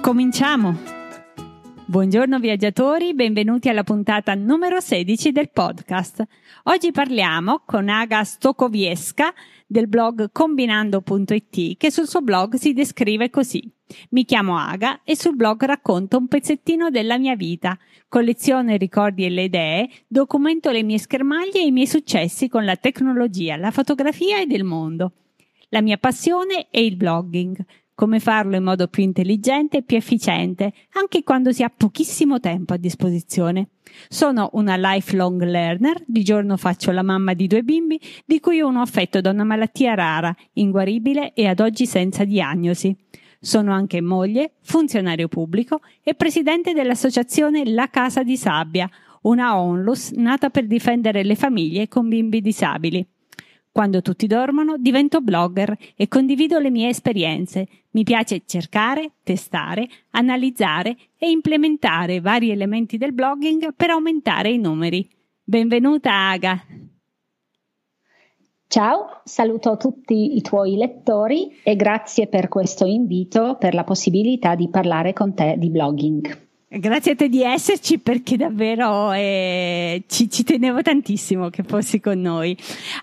Cominciamo! Buongiorno viaggiatori, benvenuti alla puntata numero 16 del podcast. Oggi parliamo con Aga Stokowiecka del blog combinando.it che sul suo blog si descrive così. Mi chiamo Aga e sul blog racconto un pezzettino della mia vita, colleziono i ricordi e le idee, documento le mie schermaglie e i miei successi con la tecnologia, la fotografia ed il mondo. La mia passione è il blogging come farlo in modo più intelligente e più efficiente, anche quando si ha pochissimo tempo a disposizione. Sono una lifelong learner, di giorno faccio la mamma di due bimbi, di cui uno affetto da una malattia rara, inguaribile e ad oggi senza diagnosi. Sono anche moglie, funzionario pubblico e presidente dell'associazione La Casa di Sabbia, una onlus nata per difendere le famiglie con bimbi disabili. Quando tutti dormono divento blogger e condivido le mie esperienze. Mi piace cercare, testare, analizzare e implementare vari elementi del blogging per aumentare i numeri. Benvenuta Aga. Ciao, saluto tutti i tuoi lettori e grazie per questo invito, per la possibilità di parlare con te di blogging. Grazie a te di esserci perché davvero eh, ci, ci, tenevo tantissimo che fossi con noi.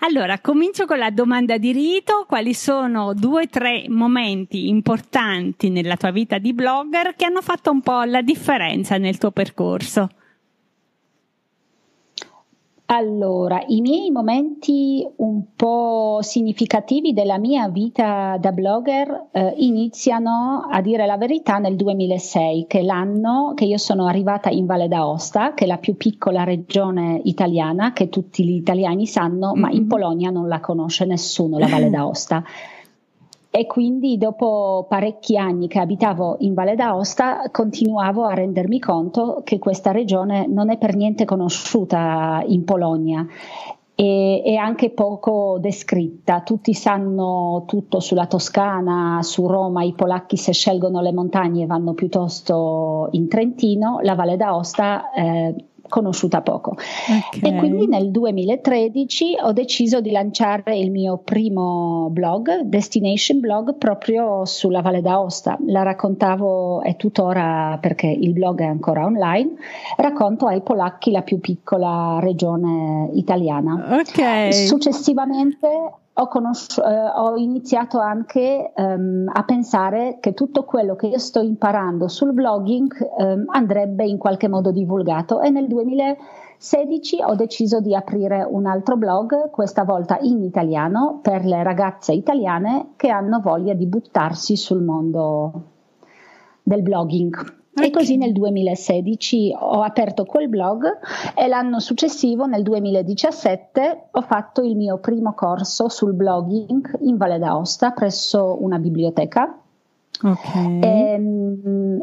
Allora, comincio con la domanda di rito. Quali sono due o tre momenti importanti nella tua vita di blogger che hanno fatto un po' la differenza nel tuo percorso? Allora, i miei momenti un po' significativi della mia vita da blogger eh, iniziano, a dire la verità, nel 2006, che è l'anno che io sono arrivata in Valle d'Aosta, che è la più piccola regione italiana, che tutti gli italiani sanno, mm-hmm. ma in Polonia non la conosce nessuno, la Valle d'Aosta. e quindi dopo parecchi anni che abitavo in Valle d'Aosta continuavo a rendermi conto che questa regione non è per niente conosciuta in Polonia e è anche poco descritta. Tutti sanno tutto sulla Toscana, su Roma, i polacchi se scelgono le montagne vanno piuttosto in Trentino, la Valle d'Aosta eh, conosciuta poco. Okay. E quindi nel 2013 ho deciso di lanciare il mio primo blog, Destination Blog, proprio sulla Valle d'Aosta. La raccontavo, è tuttora perché il blog è ancora online, racconto ai polacchi la più piccola regione italiana. Okay. Successivamente ho, conosci- eh, ho iniziato anche um, a pensare che tutto quello che io sto imparando sul blogging um, andrebbe in qualche modo divulgato e nel 2016 ho deciso di aprire un altro blog, questa volta in italiano, per le ragazze italiane che hanno voglia di buttarsi sul mondo del blogging. E così nel 2016 ho aperto quel blog e l'anno successivo, nel 2017, ho fatto il mio primo corso sul blogging in Valle d'Aosta presso una biblioteca. Okay. E, ehm,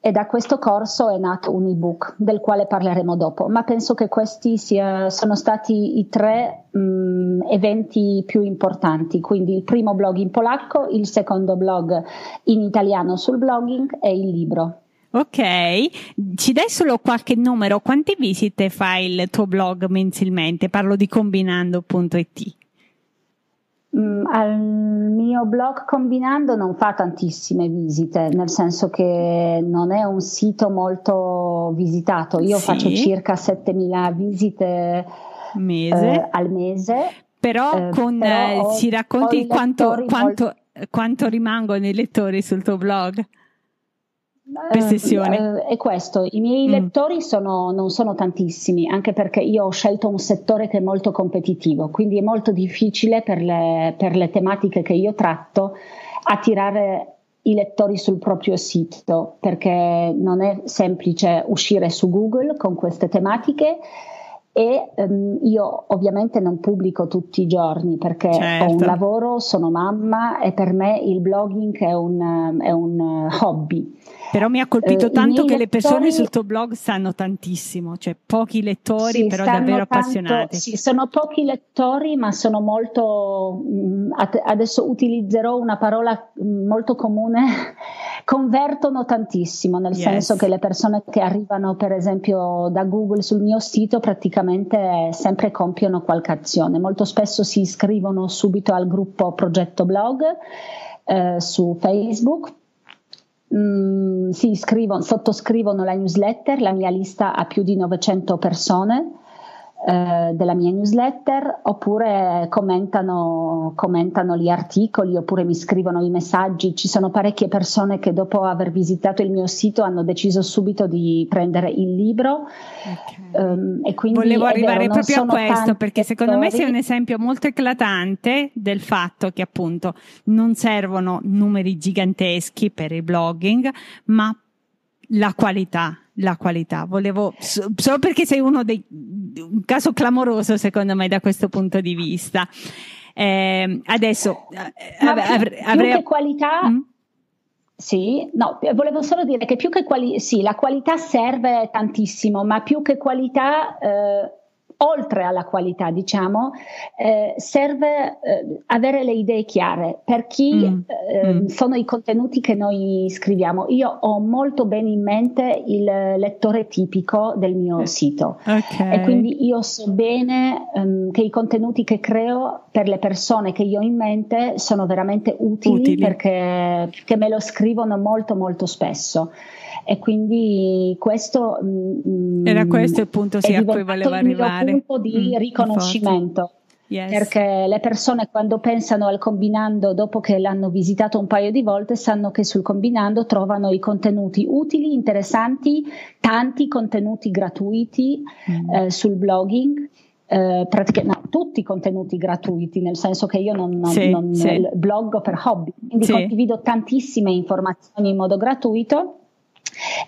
e, da questo corso è nato un ebook del quale parleremo dopo, ma penso che questi sia, sono stati i tre mh, eventi più importanti, quindi il primo blog in polacco, il secondo blog in italiano sul blogging e il libro. Ok, ci dai solo qualche numero? Quante visite fa il tuo blog mensilmente? Parlo di combinando.it. Mm, al mio blog Combinando non fa tantissime visite, nel senso che non è un sito molto visitato. Io sì. faccio circa 7000 visite mese. Eh, al mese. Però, eh, con, però eh, ci racconti quanto, quanto, quanto rimangono i lettori sul tuo blog? Per sessione? Eh, è questo, i miei mm. lettori sono, non sono tantissimi, anche perché io ho scelto un settore che è molto competitivo, quindi è molto difficile per le, per le tematiche che io tratto attirare i lettori sul proprio sito, perché non è semplice uscire su Google con queste tematiche e um, io ovviamente non pubblico tutti i giorni perché certo. ho un lavoro, sono mamma e per me il blogging è un, è un hobby. Però mi ha colpito uh, tanto che lettori, le persone sul tuo blog sanno tantissimo, cioè pochi lettori, sì, però davvero tanto, appassionati. Sì, sono pochi lettori, ma sono molto. Mh, adesso utilizzerò una parola molto comune convertono tantissimo, nel yes. senso che le persone che arrivano per esempio da Google sul mio sito praticamente sempre compiono qualche azione, molto spesso si iscrivono subito al gruppo Progetto Blog eh, su Facebook. Mm, si iscrivono, sottoscrivono la newsletter, la mia lista ha più di 900 persone eh, della mia newsletter oppure commentano, commentano, gli articoli oppure mi scrivono i messaggi. Ci sono parecchie persone che dopo aver visitato il mio sito hanno deciso subito di prendere il libro. Okay. Um, e quindi, Volevo arrivare vero, proprio a questo perché secondo me sei un esempio molto eclatante del fatto che appunto non servono numeri giganteschi per il blogging, ma la qualità, la qualità. Volevo, solo perché sei uno dei, un caso clamoroso secondo me da questo punto di vista. Eh, adesso Ma av- più, avrei... Più che qualità... Mm? Sì, no, volevo solo dire che più che qualità, sì, la qualità serve tantissimo, ma più che qualità eh, oltre alla qualità, diciamo, eh, serve eh, avere le idee chiare per chi mm. Eh, mm. sono i contenuti che noi scriviamo. Io ho molto bene in mente il lettore tipico del mio sito okay. e quindi io so bene um, che i contenuti che creo per le persone che io ho in mente sono veramente utili, utili. Perché, perché me lo scrivono molto molto spesso e quindi questo mm, era questo il punto sì, a cui volevo arrivare. un punto di mm, riconoscimento. Yes. Perché le persone quando pensano al combinando dopo che l'hanno visitato un paio di volte sanno che sul combinando trovano i contenuti utili, interessanti, tanti contenuti gratuiti mm. eh, sul blogging. Eh, praticamente no, tutti i contenuti gratuiti, nel senso che io non, non, sì, non sì. bloggo per hobby, quindi sì. condivido tantissime informazioni in modo gratuito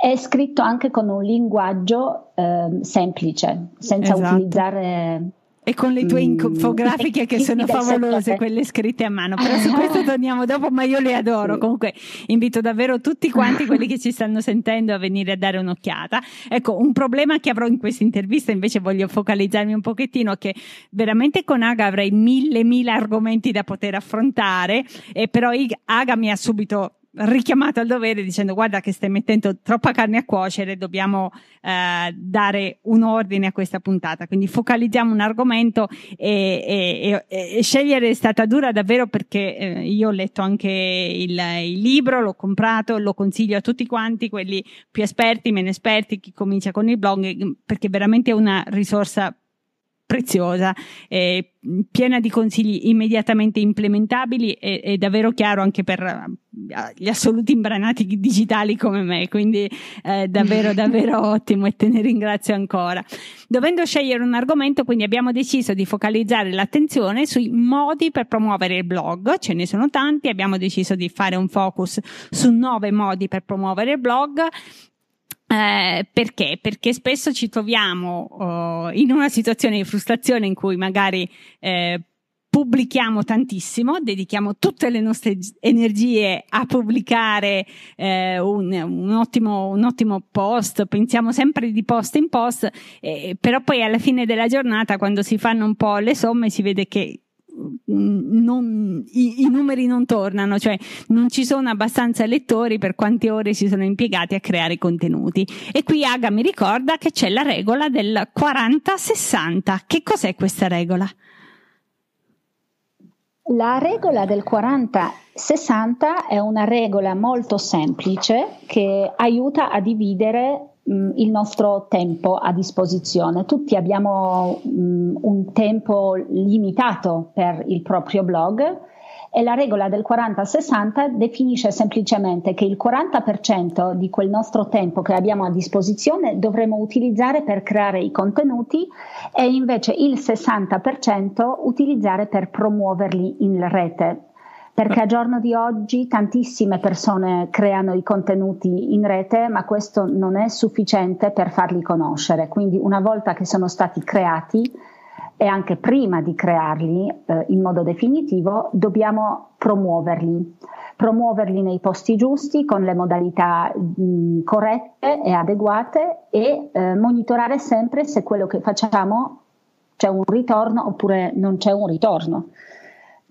è scritto anche con un linguaggio eh, semplice, senza esatto. utilizzare e con le tue mm, infografiche che sono favolose, quelle scritte a mano. Però su questo torniamo dopo, ma io le adoro. Comunque invito davvero tutti quanti quelli che ci stanno sentendo a venire a dare un'occhiata. Ecco, un problema che avrò in questa intervista, invece voglio focalizzarmi un pochettino, che veramente con Aga avrei mille, mille argomenti da poter affrontare, e però Aga mi ha subito richiamato al dovere dicendo guarda che stai mettendo troppa carne a cuocere, dobbiamo eh, dare un ordine a questa puntata. Quindi focalizziamo un argomento e, e, e scegliere è stata dura davvero perché eh, io ho letto anche il, il, libro, l'ho comprato, lo consiglio a tutti quanti, quelli più esperti, meno esperti, chi comincia con il blog, perché veramente è una risorsa preziosa, eh, piena di consigli immediatamente implementabili e, e, davvero chiaro anche per eh, gli assoluti imbranati digitali come me, quindi eh, davvero davvero ottimo e te ne ringrazio ancora. Dovendo scegliere un argomento, quindi abbiamo deciso di focalizzare l'attenzione sui modi per promuovere il blog, ce ne sono tanti, abbiamo deciso di fare un focus su nove modi per promuovere il blog eh, perché? Perché spesso ci troviamo uh, in una situazione di frustrazione in cui magari eh, pubblichiamo tantissimo, dedichiamo tutte le nostre energie a pubblicare eh, un, un, ottimo, un, ottimo, post, pensiamo sempre di post in post, eh, però poi alla fine della giornata, quando si fanno un po' le somme, si vede che non, i, i, numeri non tornano, cioè non ci sono abbastanza lettori per quante ore si sono impiegati a creare contenuti. E qui Aga mi ricorda che c'è la regola del 40-60. Che cos'è questa regola? La regola del 40-60 è una regola molto semplice che aiuta a dividere mh, il nostro tempo a disposizione. Tutti abbiamo mh, un tempo limitato per il proprio blog e la regola del 40-60 definisce semplicemente che il 40% di quel nostro tempo che abbiamo a disposizione dovremo utilizzare per creare i contenuti e invece il 60% utilizzare per promuoverli in rete perché a giorno di oggi tantissime persone creano i contenuti in rete, ma questo non è sufficiente per farli conoscere. Quindi una volta che sono stati creati e anche prima di crearli eh, in modo definitivo, dobbiamo promuoverli promuoverli nei posti giusti con le modalità mh, corrette e adeguate e eh, monitorare sempre se quello che facciamo c'è un ritorno oppure non c'è un ritorno.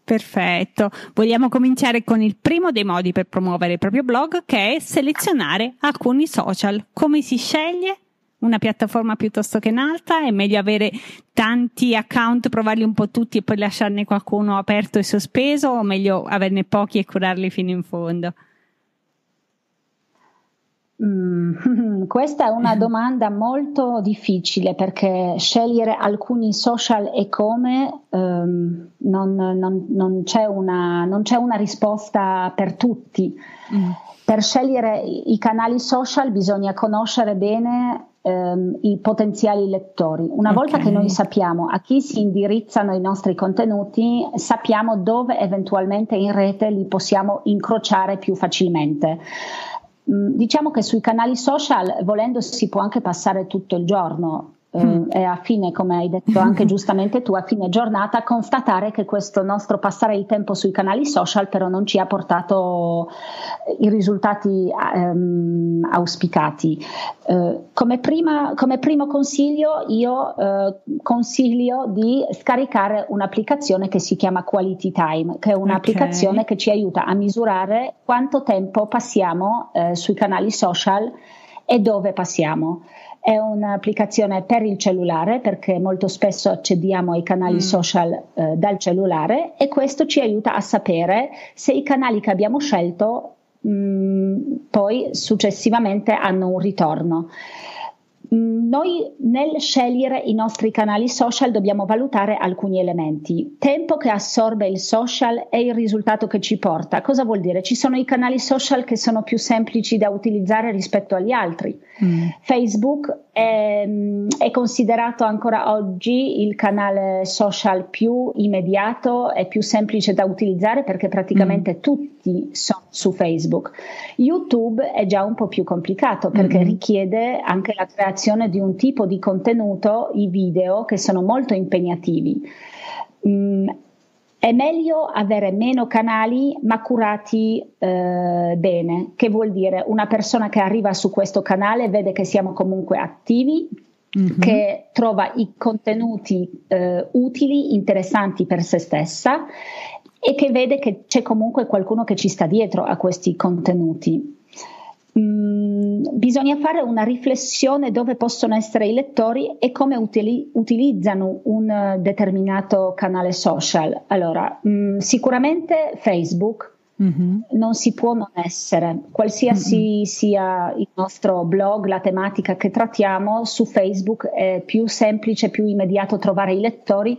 Perfetto. Vogliamo cominciare con il primo dei modi per promuovere il proprio blog, che è selezionare alcuni social. Come si sceglie? Una piattaforma piuttosto che un'altra? È meglio avere tanti account, provarli un po' tutti e poi lasciarne qualcuno aperto e sospeso o meglio averne pochi e curarli fino in fondo? Mm, questa è una domanda molto difficile perché scegliere alcuni social e come um, non, non, non, c'è una, non, c'è una, risposta per tutti. Mm. Per scegliere i canali social bisogna conoscere bene um, i potenziali lettori. Una okay. volta che noi sappiamo a chi si indirizzano i nostri contenuti, sappiamo dove eventualmente in rete li possiamo incrociare più facilmente. Diciamo che sui canali social, volendo, si può anche passare tutto il giorno mm. e a fine, come hai detto anche giustamente tu, a fine giornata constatare che questo nostro passare il tempo sui canali social però non ci ha portato i risultati um, auspicati. Uh, come, prima, come, primo consiglio io uh, consiglio di scaricare un'applicazione che si chiama Quality Time, che è un'applicazione okay. che ci aiuta a misurare quanto tempo passiamo uh, sui canali social e dove passiamo. È un'applicazione per il cellulare perché molto spesso accediamo ai canali mm. social eh, dal cellulare e questo ci aiuta a sapere se i canali che abbiamo scelto mh, mm, poi successivamente hanno un ritorno. Noi nel scegliere i nostri canali social dobbiamo valutare alcuni elementi. Tempo che assorbe il social e il risultato che ci porta. Cosa vuol dire? Ci sono i canali social che sono più semplici da utilizzare rispetto agli altri. Mm. Facebook è, mm, è, considerato ancora oggi il canale social più immediato e più semplice da utilizzare perché praticamente mm. tutti sono su Facebook. YouTube è già un po' più complicato perché mm. richiede anche la creazione di un tipo di contenuto, i video, che sono molto impegnativi. Mm, è meglio avere meno canali ma curati eh, bene, che vuol dire una persona che arriva su questo canale vede che siamo comunque attivi, mm-hmm. che trova i contenuti eh, utili, interessanti per se stessa e che vede che c'è comunque qualcuno che ci sta dietro a questi contenuti. Mm, bisogna fare una riflessione dove possono essere i lettori e come utili- utilizzano un determinato canale social. Allora, mh, mm, sicuramente Facebook Mm-hmm. Non si può non essere, qualsiasi mm-hmm. sia il nostro blog, la tematica che trattiamo, su Facebook è più semplice, più immediato trovare i lettori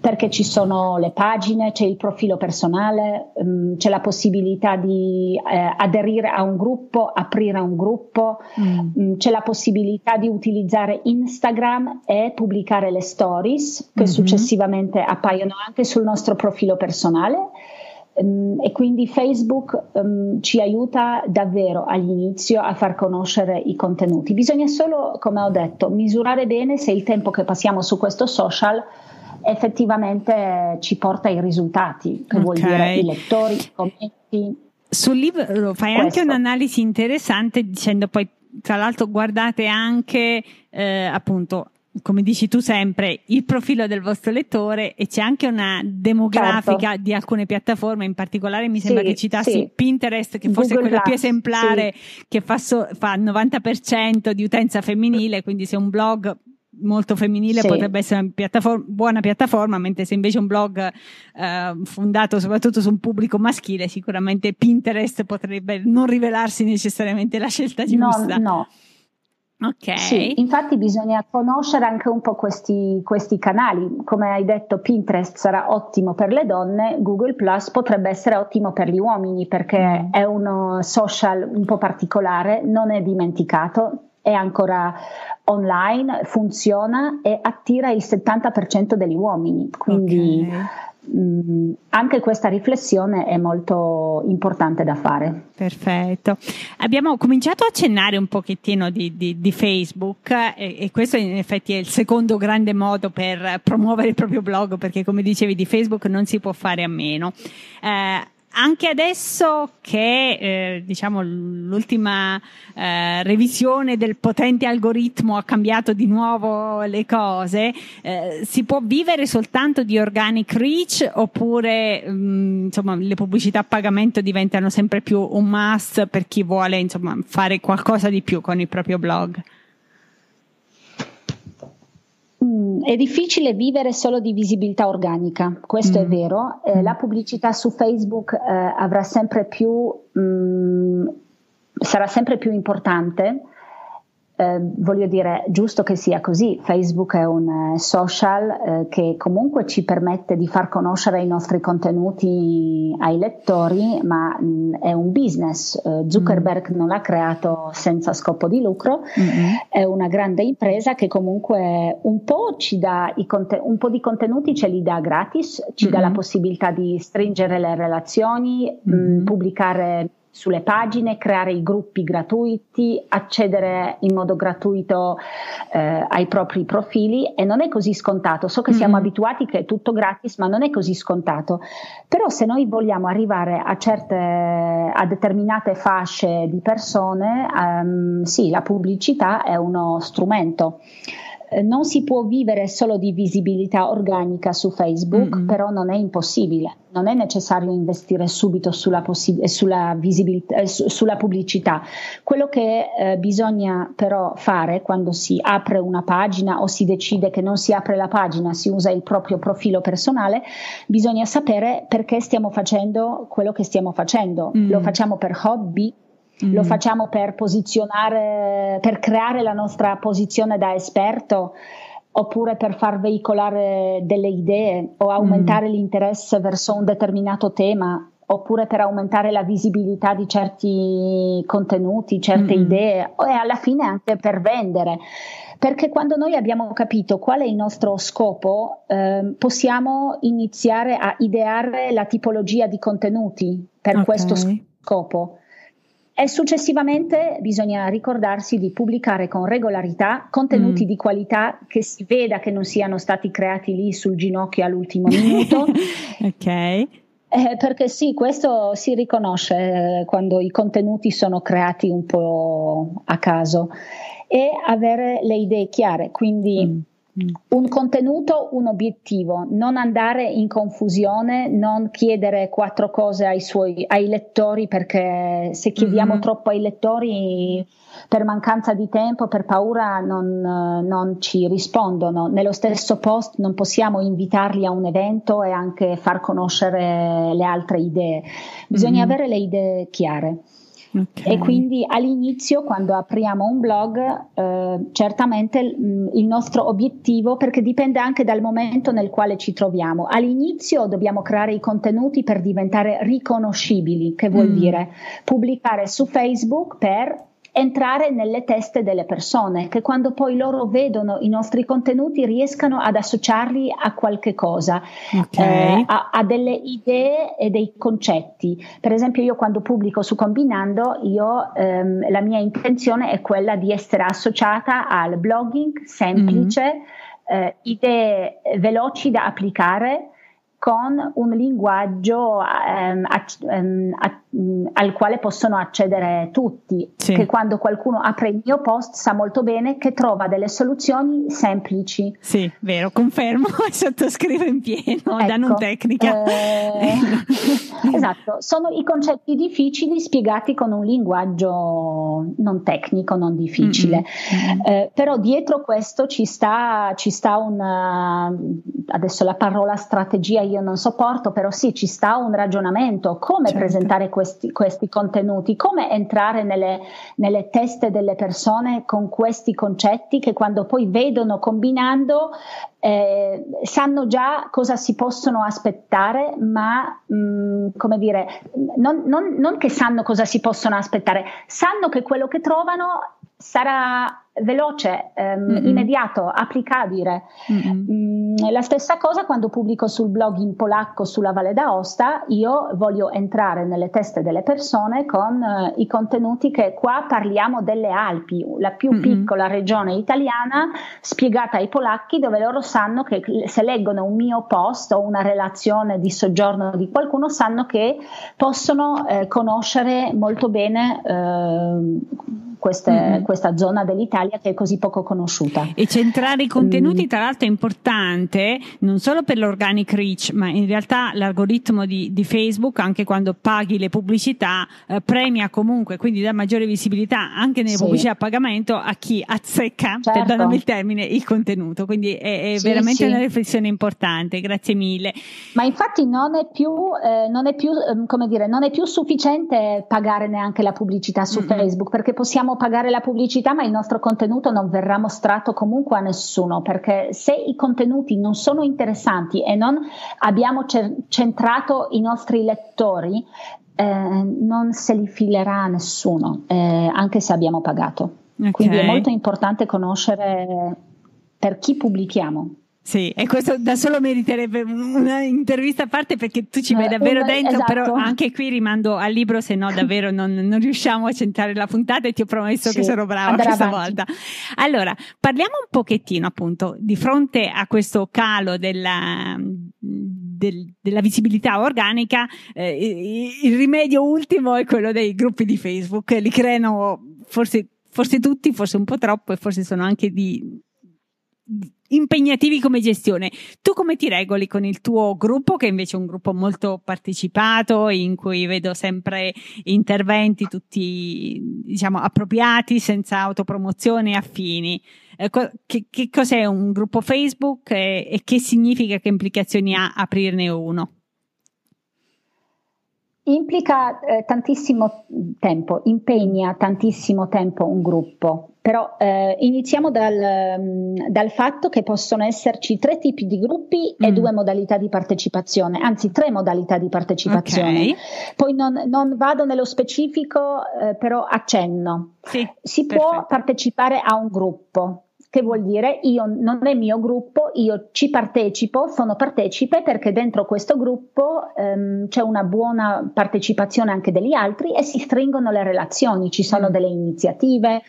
perché ci sono le pagine, c'è il profilo personale, um, c'è la possibilità di eh, aderire a un gruppo, aprire un gruppo, mm. um, c'è la possibilità di utilizzare Instagram e pubblicare le stories che mm-hmm. successivamente appaiono anche sul nostro profilo personale. Um, e quindi Facebook um, ci aiuta davvero all'inizio a far conoscere i contenuti. Bisogna solo, come ho detto, misurare bene se il tempo che passiamo su questo social effettivamente ci porta ai risultati, che okay. vuol dire i lettori, i commenti. Sul libro fai questo. anche un'analisi interessante dicendo poi tra l'altro guardate anche eh, appunto come dici tu sempre, il profilo del vostro lettore e c'è anche una demografica certo. di alcune piattaforme, in particolare mi sembra sì, che citassi sì. Pinterest, che forse Google è quella Plus, più esemplare, sì. che fa, so, fa il 90% di utenza femminile, quindi se un blog molto femminile potrebbe essere una piattaforma, buona piattaforma, mentre se invece un blog eh, fondato soprattutto su un pubblico maschile, sicuramente Pinterest potrebbe non rivelarsi necessariamente la scelta giusta. No, no. Ok. Sì, infatti bisogna conoscere anche un po' questi, questi, canali. Come hai detto, Pinterest sarà ottimo per le donne, Google Plus potrebbe essere ottimo per gli uomini perché mm. è uno social un po' particolare, non è dimenticato, è ancora online, funziona e attira il 70% degli uomini. Quindi okay. Mh, anche questa riflessione è molto importante da fare. Perfetto. Abbiamo cominciato a accennare un pochettino di, di, di Facebook e, e, questo in effetti è il secondo grande modo per promuovere il proprio blog perché come dicevi di Facebook non si può fare a meno. Eh, anche adesso che eh, diciamo l'ultima eh, revisione del potente algoritmo ha cambiato di nuovo le cose, eh, si può vivere soltanto di organic reach oppure mh, mm, insomma le pubblicità a pagamento diventano sempre più un must per chi vuole insomma fare qualcosa di più con il proprio blog? Mm, è difficile vivere solo di visibilità organica, questo mm. è vero. Eh, mm. La pubblicità su Facebook eh, avrà sempre più, mh, mm, sarà sempre più importante eh, voglio dire, giusto che sia così. Facebook è un eh, social eh, che comunque ci permette di far conoscere i nostri contenuti ai lettori, ma mh, mm, è un business. Eh, Zuckerberg mm. non l'ha creato senza scopo di lucro, mm-hmm. è una grande impresa che comunque un po' ci dà i conten- un po' di contenuti ce li dà gratis, ci mm-hmm. dà la possibilità di stringere le relazioni, mm-hmm. mh, pubblicare sulle pagine, creare i gruppi gratuiti, accedere in modo gratuito eh, ai propri profili e non è così scontato. So che mm-hmm. siamo abituati che è tutto gratis, ma non è così scontato. Però se noi vogliamo arrivare a certe a determinate fasce di persone, ehm, sì, la pubblicità è uno strumento. Eh, non si può vivere solo di visibilità organica su Facebook, mm-hmm. però non è impossibile. Non è necessario investire subito sulla, possi- sulla, eh, su- sulla pubblicità. Quello che eh, bisogna però fare quando si apre una pagina o si decide che non si apre la pagina, si usa il proprio profilo personale, bisogna sapere perché stiamo facendo quello che stiamo facendo. Mm-hmm. Lo facciamo per hobby, Mm. Lo facciamo per posizionare, per creare la nostra posizione da esperto oppure per far veicolare delle idee o aumentare mm. l'interesse verso un determinato tema oppure per aumentare la visibilità di certi contenuti, certe mm-hmm. idee e alla fine anche per vendere. Perché quando noi abbiamo capito qual è il nostro scopo, eh, possiamo iniziare a ideare la tipologia di contenuti per okay. questo scopo. E successivamente bisogna ricordarsi di pubblicare con regolarità contenuti mm. di qualità che si veda che non siano stati creati lì sul ginocchio all'ultimo minuto. ok. Eh, perché sì, questo si riconosce eh, quando i contenuti sono creati un po' a caso e avere le idee chiare. Quindi mm. Mm. Un contenuto, un obiettivo, non andare in confusione, non chiedere quattro cose ai, suoi, ai lettori perché se chiediamo mm-hmm. troppo ai lettori per mancanza di tempo, per paura non, non, ci rispondono. Nello stesso post non possiamo invitarli a un evento e anche far conoscere le altre idee. Bisogna mm-hmm. avere le idee chiare. Okay. E quindi all'inizio, quando apriamo un blog, eh, certamente mh, mm, il nostro obiettivo, perché dipende anche dal momento nel quale ci troviamo, all'inizio dobbiamo creare i contenuti per diventare riconoscibili, che vuol mm. dire pubblicare su Facebook per entrare nelle teste delle persone, che quando poi loro vedono i nostri contenuti riescano ad associarli a qualche cosa, okay. eh, a, a, delle idee e dei concetti. Per esempio io quando pubblico su Combinando, io, ehm, la mia intenzione è quella di essere associata al blogging semplice, mm-hmm. eh, idee veloci da applicare con un linguaggio ehm, a, ehm, a, mm, al quale possono accedere tutti, sì. che quando qualcuno apre il mio post sa molto bene che trova delle soluzioni semplici. Sì, vero, confermo e sottoscrivo in pieno ecco, da non tecnica. Eh, esatto, sono i concetti difficili spiegati con un linguaggio non tecnico, non difficile. Mm-hmm. Eh, però dietro questo ci sta, ci sta una, adesso la parola strategia io non sopporto, però sì, ci sta un ragionamento, come certo. presentare questi, questi, contenuti, come entrare nelle, nelle, teste delle persone con questi concetti che quando poi vedono combinando eh, sanno già cosa si possono aspettare, ma mh, mm, come dire, non, non, non che sanno cosa si possono aspettare, sanno che quello che trovano sarà veloce, ehm, immediato, applicabile. Mm, la stessa cosa quando pubblico sul blog in polacco sulla Valle d'Aosta, io voglio entrare nelle teste delle persone con eh, i contenuti che qua parliamo delle Alpi, la più mm-hmm. piccola regione italiana, spiegata ai polacchi dove loro sanno che se leggono un mio post o una relazione di soggiorno di qualcuno sanno che possono eh, conoscere molto bene eh, queste, questa zona dell'Italia che è così poco conosciuta. E centrare i contenuti, mm. tra l'altro, è importante non solo per l'organic reach, ma in realtà l'algoritmo di, di Facebook, anche quando paghi le pubblicità, eh, premia comunque, quindi dà maggiore visibilità anche nelle sì. pubblicità a pagamento a chi azzecca, certo. perdonami il termine, il contenuto. Quindi è, è sì, veramente sì. una riflessione importante. Grazie mille. Ma infatti non è più, eh, non è più eh, come dire, non è più sufficiente pagare neanche la pubblicità su mm-hmm. Facebook perché possiamo pagare la pubblicità, ma il nostro contenuto non verrà mostrato comunque a nessuno, perché se i contenuti non sono interessanti e non abbiamo centrato i nostri lettori, eh, non se li filerà a nessuno, eh, anche se abbiamo pagato. Okay. Quindi è molto importante conoscere per chi pubblichiamo. Sì, e questo da solo meriterebbe un'intervista a parte perché tu ci vai davvero uh, dentro, esatto. però anche qui rimando al libro, se no davvero non, non riusciamo a centrare la puntata e ti ho promesso sì, che sarò brava questa avanti. volta. Allora, parliamo un pochettino appunto di fronte a questo calo della, del, della visibilità organica, eh, il rimedio ultimo è quello dei gruppi di Facebook, li creano forse, forse tutti, forse un po' troppo e forse sono anche di impegnativi come gestione. Tu come ti regoli con il tuo gruppo, che invece è un gruppo molto partecipato, in cui vedo sempre interventi tutti, diciamo, appropriati, senza autopromozione affini? Eh, che, che, cos'è un gruppo Facebook e, e che significa, che implicazioni ha aprirne uno? Implica eh, tantissimo tempo, impegna tantissimo tempo un gruppo, però eh, iniziamo dal, mm, dal, fatto che possono esserci tre tipi di gruppi mm. e due modalità di partecipazione, anzi tre modalità di partecipazione. Okay. Poi non, non, vado nello specifico, eh, però accenno. Sì, si perfetto. può partecipare a un gruppo che vuol dire io non è mio gruppo, io ci partecipo, sono partecipe perché dentro questo gruppo ehm, c'è una buona partecipazione anche degli altri e si stringono le relazioni, ci sono mm. delle iniziative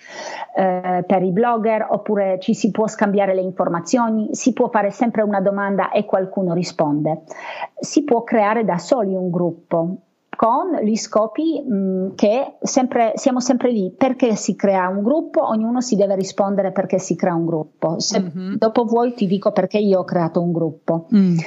eh, per i blogger oppure ci si può scambiare le informazioni, si può fare sempre una domanda e qualcuno risponde. Si può creare da soli un gruppo con gli scopi mh, che sempre, siamo sempre lì. Perché si crea un gruppo? Ognuno si deve rispondere perché si crea un gruppo. Se mm-hmm. dopo vuoi ti dico perché io ho creato un gruppo. Mm.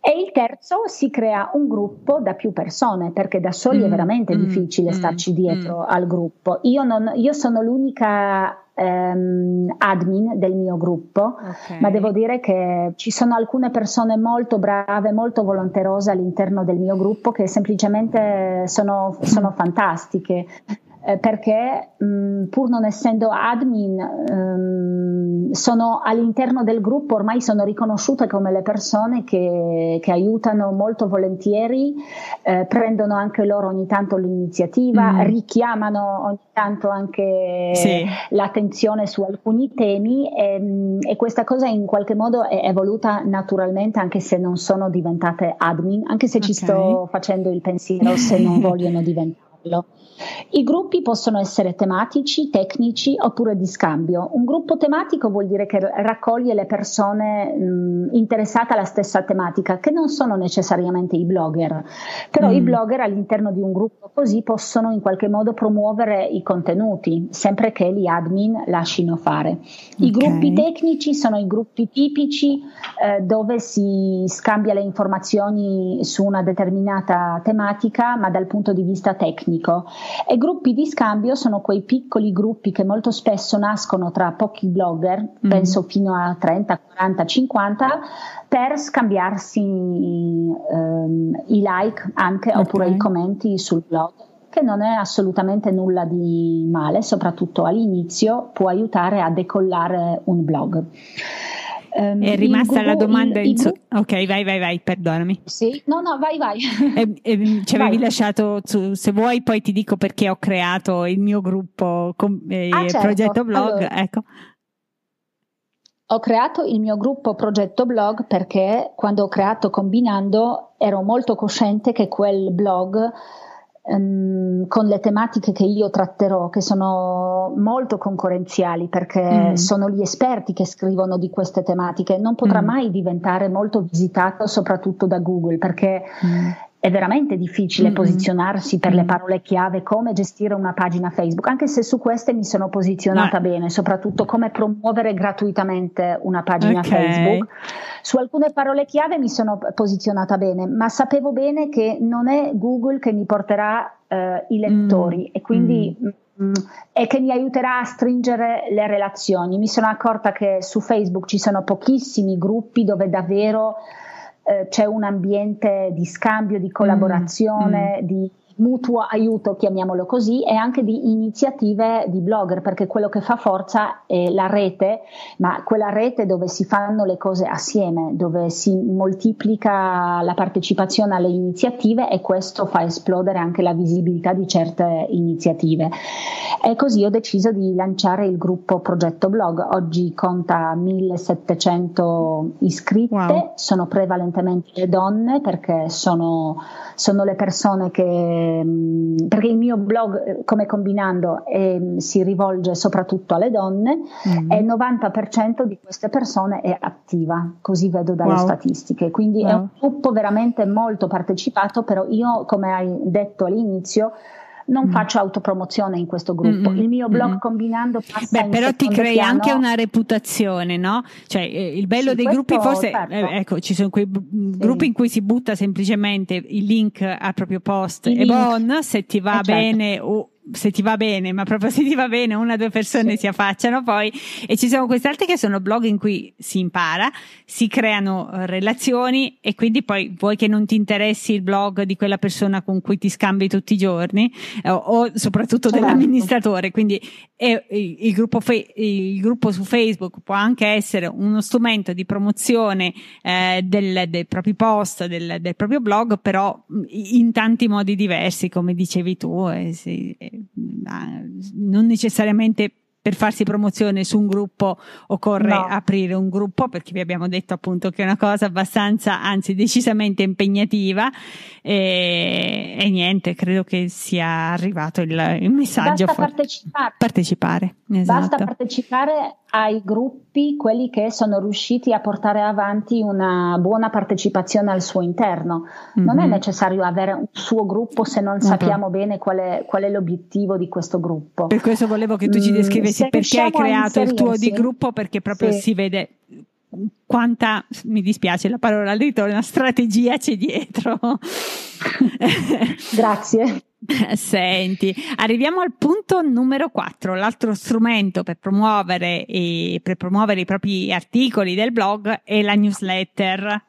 E il terzo si crea un gruppo da più persone, perché da soli mm, è veramente mm, difficile mm, starci dietro mm. al gruppo. Io, non, io sono l'unica ehm, admin del mio gruppo, okay. ma devo dire che ci sono alcune persone molto brave, molto volenterose all'interno del mio gruppo che semplicemente sono, sono fantastiche eh, perché mh, pur non essendo admin ehm, sono all'interno del gruppo, ormai sono riconosciute come le persone che, che aiutano molto volentieri, eh, prendono anche loro ogni tanto l'iniziativa, mm. richiamano ogni tanto anche sì. l'attenzione su alcuni temi e, e, questa cosa in qualche modo è evoluta naturalmente anche se non sono diventate admin, anche se okay. ci sto facendo il pensiero se non vogliono diventarlo. I gruppi possono essere tematici, tecnici oppure di scambio. Un gruppo tematico vuol dire che raccoglie le persone mh, interessate alla stessa tematica, che non sono necessariamente i blogger, però mm. i blogger all'interno di un gruppo così possono in qualche modo promuovere i contenuti, sempre che gli admin lasciano fare. I okay. gruppi tecnici sono i gruppi tipici eh, dove si scambia le informazioni su una determinata tematica, ma dal punto di vista tecnico. E gruppi di scambio sono quei piccoli gruppi che molto spesso nascono tra pochi blogger, mm. penso fino a 30, 40, 50, per scambiarsi ehm, i like anche okay. oppure i commenti sul blog che non è assolutamente nulla di male, soprattutto all'inizio può aiutare a decollare un blog. Um, è rimasta Google, la domanda in, in so- ok vai vai vai perdonami sì no no vai vai e, e, ci avevi vai. lasciato su, se vuoi poi ti dico perché ho creato il mio gruppo com, eh, ah, certo. progetto blog allora. ecco ho creato il mio gruppo progetto blog perché quando ho creato combinando ero molto cosciente che quel blog um, con le tematiche che io tratterò, che sono molto concorrenziali perché mm. sono gli esperti che scrivono di queste tematiche, non potrà mm. mai diventare molto visitato soprattutto da Google perché mm è veramente difficile mm-hmm. posizionarsi per le parole chiave, come gestire una pagina Facebook, anche se su queste mi sono posizionata no. bene, soprattutto come promuovere gratuitamente una pagina okay. Facebook. Su alcune parole chiave mi sono posizionata bene, ma sapevo bene che non è Google che mi porterà eh, i lettori mm. e quindi mm. mm. e che mi aiuterà a stringere le relazioni. Mi sono accorta che su Facebook ci sono pochissimi gruppi dove davvero eh, c'è un ambiente di scambio, di collaborazione, mm, mm. di mutuo aiuto, chiamiamolo così, e anche di iniziative di blogger, perché quello che fa forza è la rete, ma quella rete dove si fanno le cose assieme, dove si moltiplica la partecipazione alle iniziative e questo fa esplodere anche la visibilità di certe iniziative. E così ho deciso di lanciare il gruppo Progetto Blog. Oggi conta 1700 iscritte, wow. sono prevalentemente le donne perché sono, sono le persone che ehm, perché il mio blog eh, come combinando eh, si rivolge soprattutto alle donne mm. e il 90% di queste persone è attiva, così vedo dalle wow. statistiche. Quindi wow. è un gruppo veramente molto partecipato, però io come hai detto all'inizio non mm. faccio autopromozione in questo gruppo. Mm-hmm. Il mio blog mm-hmm. combinando passa Beh, però ti crei piano. anche una reputazione, no? Cioè, eh, il bello sì, dei gruppi forse certo. eh, ecco, ci sono quei sì. gruppi in cui si butta semplicemente il link al proprio post il e bon, se ti va eh, certo. bene o se ti va bene, ma proprio se ti va bene, una o due persone sì. si affacciano poi e ci sono queste altre che sono blog in cui si impara, si creano eh, relazioni e quindi poi vuoi che non ti interessi il blog di quella persona con cui ti scambi tutti i giorni o, o soprattutto certo. dell'amministratore, quindi è, il, gruppo fe- il, gruppo su Facebook può anche essere uno strumento di promozione eh, del, dei propri post, del, del, proprio blog, però in tanti modi diversi, come dicevi tu. Eh, sì, non necessariamente per farsi promozione su un gruppo occorre no. aprire un gruppo perché vi abbiamo detto appunto che è una cosa abbastanza, anzi decisamente impegnativa e, e niente, credo che sia arrivato il, il messaggio. Basta partecipare. Partecipare, esatto. Basta partecipare ai gruppi, quelli che sono riusciti a portare avanti una buona partecipazione al suo interno. Mm-hmm. Non è mhm. necessario avere un suo gruppo se non sappiamo okay. bene qual è, qual è, l'obiettivo di questo gruppo. Per questo volevo che tu ci mm, descrivessi mm, perché hai creato il tuo di gruppo, perché proprio sì. si vede quanta, mi dispiace la parola ritorna, strategia c'è dietro. Grazie. Senti, arriviamo al punto numero 4, l'altro strumento per promuovere, e, per promuovere i propri articoli del blog è la newsletter.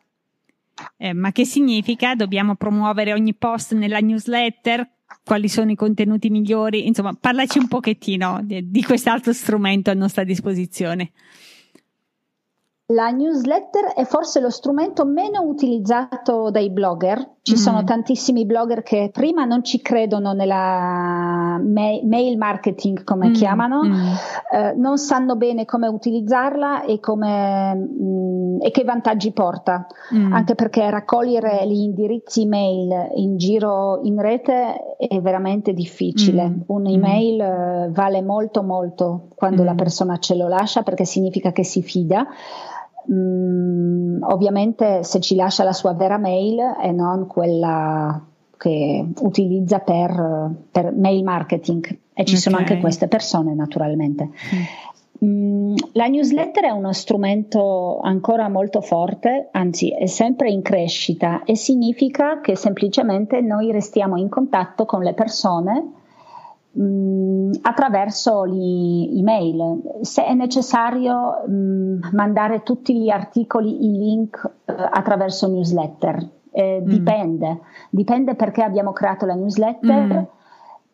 Eh, ma che significa? Dobbiamo promuovere ogni post nella newsletter? Quali sono i contenuti migliori? Insomma, parlaci un pochettino di, di quest'altro strumento a nostra disposizione. La newsletter è forse lo strumento meno utilizzato dai blogger. Ci mm. sono tantissimi blogger che prima non ci credono nella mail marketing, come mm. chiamano, mm. Eh, non sanno bene come utilizzarla e, come, mm, e che vantaggi porta. Anche perché raccogliere gli indirizzi mail in giro in rete è veramente difficile. Un'email eh, vale molto molto quando la persona ce lo lascia perché significa che si fida. Mm, ovviamente se ci lascia la sua vera mail e non quella che utilizza per, per mail marketing e ci okay. sono anche queste persone naturalmente. Mm. Mm, la newsletter è uno strumento ancora molto forte, anzi è sempre in crescita e significa che semplicemente noi restiamo in contatto con le persone mh, mm, attraverso l'email. Se è necessario mh, mm, mandare tutti gli articoli in link eh, attraverso newsletter, eh, mm. dipende, dipende perché abbiamo creato la newsletter.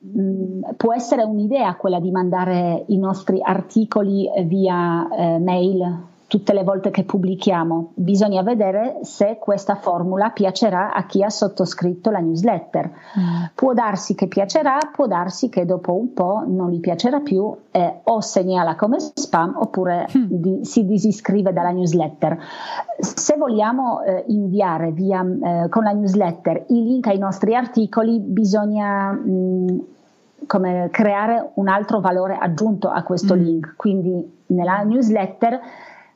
Mm. può essere un'idea quella di mandare i nostri articoli via eh, mail tutte le volte che pubblichiamo. Bisogna vedere se questa formula piacerà a chi ha sottoscritto la newsletter. Mm. Può darsi che piacerà, può darsi che dopo un po' non gli piacerà più e o segnala come spam oppure mm. di, si disiscrive dalla newsletter. Se vogliamo eh, inviare via, eh, con la newsletter i link ai nostri articoli, bisogna mh, mm, come creare un altro valore aggiunto a questo mm. link. Quindi nella newsletter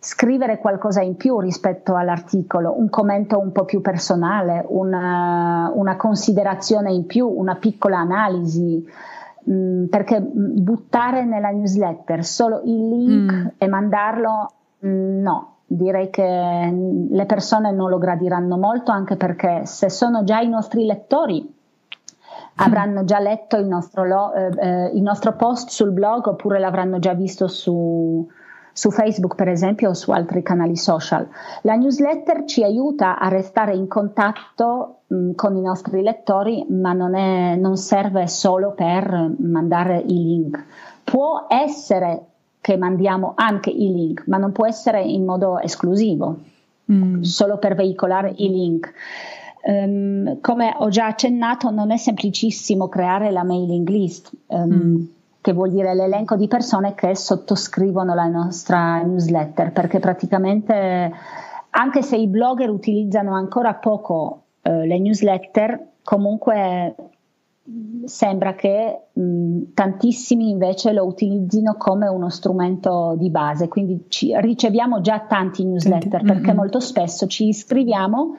scrivere qualcosa in più rispetto all'articolo, un commento un po' più personale, una, una considerazione in più, una piccola analisi, mm, perché buttare nella newsletter solo il link mm. e mandarlo, mm, no, direi che le persone non lo gradiranno molto anche perché se sono già i nostri lettori avranno già letto il nostro, lo, eh, eh, il nostro post sul blog oppure l'avranno già visto su, su Facebook per esempio o su altri canali social. La newsletter ci aiuta a restare in contatto mh, con i nostri lettori, ma non, è, non serve solo per mandare i link. Può essere che mandiamo anche i link, ma non può essere in modo esclusivo, mm. solo per veicolare i link. Um, come ho già accennato, non è semplicissimo creare la mailing list. Um, mm che vuol dire l'elenco di persone che sottoscrivono la nostra newsletter, perché praticamente anche se i blogger utilizzano ancora poco eh, le newsletter, comunque sembra che mh, tantissimi invece lo utilizzino come uno strumento di base, quindi ci, riceviamo già tanti newsletter perché mm-hmm. molto spesso ci iscriviamo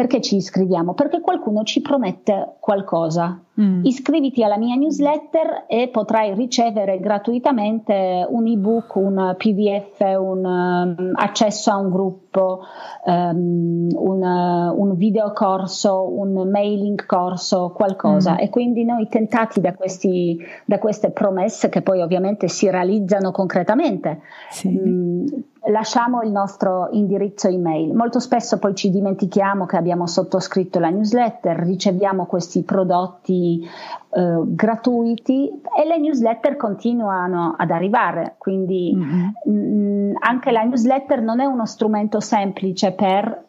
perché ci iscriviamo? Perché qualcuno ci promette qualcosa. Mm. Iscriviti alla mia newsletter e potrai ricevere gratuitamente un ebook, un PDF, un um, accesso a un gruppo, um, un, uh, un videocorso, un mailing corso, qualcosa. Mm. E quindi noi tentati da, questi, da, queste promesse che poi ovviamente si realizzano concretamente. Sì. Mm, lasciamo il nostro indirizzo email. Molto spesso poi ci dimentichiamo che abbiamo sottoscritto la newsletter, riceviamo questi prodotti eh, gratuiti e le newsletter continuano ad arrivare, quindi mm-hmm. mh, anche la newsletter non è uno strumento semplice per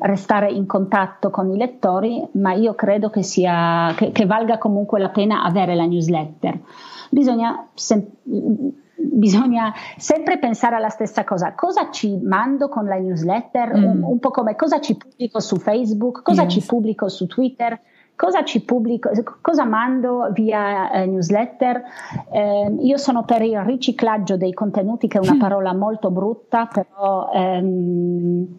restare in contatto con i lettori, ma io credo che, sia, che, che valga comunque la pena avere la newsletter. Bisogna sem- bisogna sempre pensare alla stessa cosa. Cosa ci mando con la newsletter? Mm. Un, un, po' come cosa ci pubblico su Facebook, cosa yes. ci pubblico su Twitter, cosa ci pubblico, cosa mando via eh, newsletter. Eh, io sono per il riciclaggio dei contenuti, che è una parola molto brutta, però ehm,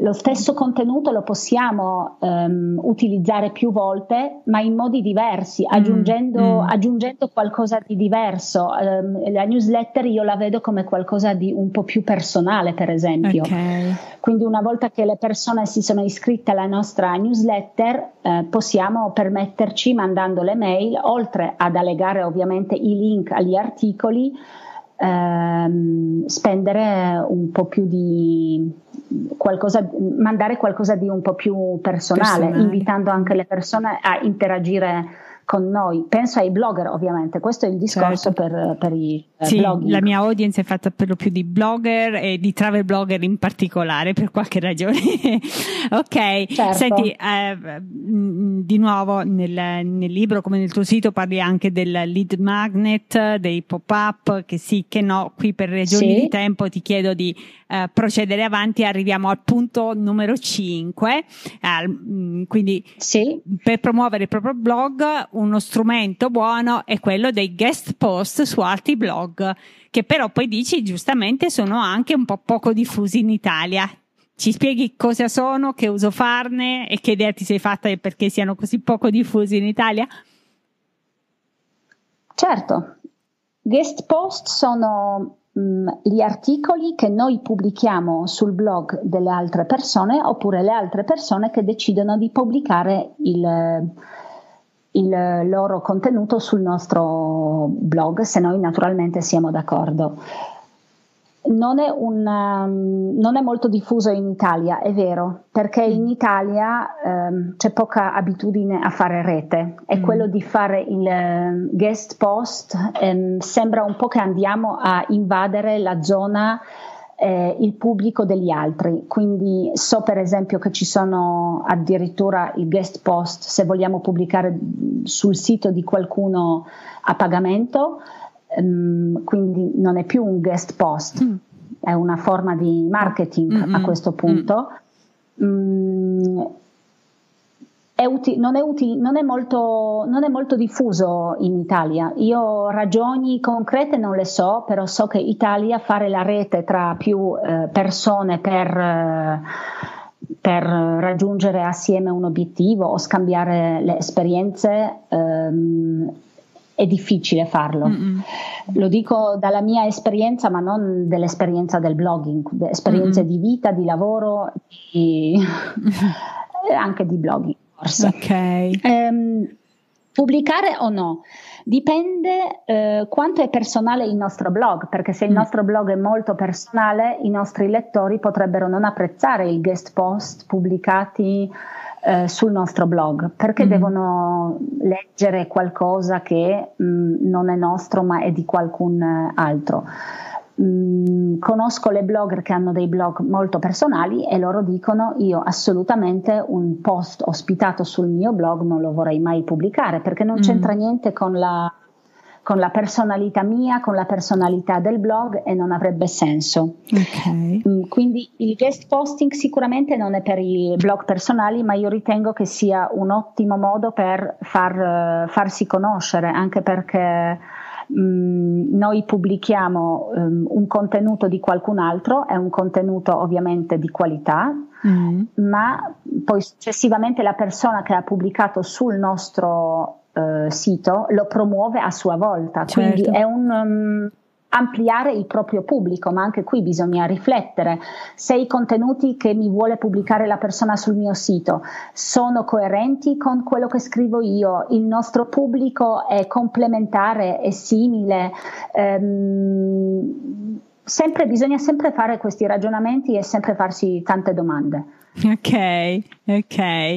lo stesso contenuto lo possiamo um, utilizzare più volte, ma in modi diversi, mm, aggiungendo, mm. aggiungendo qualcosa di diverso. Um, la newsletter io la vedo come qualcosa di un po' più personale, per esempio. Okay. Quindi una volta che le persone si sono iscritte alla nostra newsletter, eh, possiamo permetterci, mandando le mail, oltre ad allegare ovviamente i link agli articoli, ehm, spendere un po' più di qualcosa, mandare qualcosa di un po' più personale, personale, invitando anche le persone a interagire con noi. Penso ai blogger, ovviamente, questo è il discorso certo. per, per, i eh, sì, blogging. La mia audience è fatta per lo più di blogger e di travel blogger in particolare, per qualche ragione. ok, certo. senti, eh, di nuovo nel, nel, libro come nel tuo sito parli anche del lead magnet, dei pop-up, che sì, che no, qui per ragioni sì. di tempo ti chiedo di eh, procedere avanti, arriviamo al punto numero 5, eh, quindi sì. per promuovere il proprio blog uno strumento buono è quello dei guest post su altri blog, che però poi dici giustamente sono anche un po' poco diffusi in Italia. Ci spieghi cosa sono, che uso farne e che idea ti sei fatta perché siano così poco diffusi in Italia? Certo, guest post sono mh, gli articoli che noi pubblichiamo sul blog delle altre persone oppure le altre persone che decidono di pubblicare il, il loro contenuto sul nostro blog, se noi naturalmente siamo d'accordo. Non è, un, um, non è, molto diffuso in Italia, è vero, perché in Italia um, c'è poca abitudine a fare rete e mm. quello di fare il uh, guest post um, sembra un po' che andiamo a invadere la zona eh, il pubblico degli altri. Quindi so per esempio che ci sono addirittura i guest post se vogliamo pubblicare sul sito di qualcuno a pagamento, ehm, quindi non è più un guest post, mm. è una forma di marketing mm-hmm. a questo punto. Mm. È uti- non, è uti- non, è molto, non, è molto, diffuso in Italia. Io ragioni concrete non le so, però so che in Italia fare la rete tra più eh, persone per, eh, per, raggiungere assieme un obiettivo o scambiare le esperienze ehm, è difficile farlo. Mm-hmm. Lo dico dalla mia esperienza, ma non dell'esperienza del blogging, esperienze mm-hmm. di vita, di lavoro e anche di blogging forse. Okay. Um, pubblicare o no? Dipende eh, quanto è personale il nostro blog, perché se il mm. nostro blog è molto personale, i nostri lettori potrebbero non apprezzare i guest post pubblicati eh, sul nostro blog, perché mm. devono leggere qualcosa che mh, mm, non è nostro ma è di qualcun altro. Mm, conosco le blogger che hanno dei blog molto personali e loro dicono io assolutamente un post ospitato sul mio blog non lo vorrei mai pubblicare perché non mm. c'entra niente con la, con la, personalità mia, con la personalità del blog e non avrebbe senso. Okay. Mm, quindi il guest posting sicuramente non è per i blog personali, ma io ritengo che sia un ottimo modo per far, farsi conoscere, anche perché Mm, noi pubblichiamo um, un contenuto di qualcun altro, è un contenuto ovviamente di qualità, mm. ma poi successivamente la persona che ha pubblicato sul nostro uh, sito lo promuove a sua volta. Certo. Quindi è un, um, ampliare il proprio pubblico, ma anche qui bisogna riflettere se i contenuti che mi vuole pubblicare la persona sul mio sito sono coerenti con quello che scrivo io, il nostro pubblico è complementare, è simile. Ehm, sempre, bisogna sempre fare questi ragionamenti e sempre farsi tante domande. Ok, ok.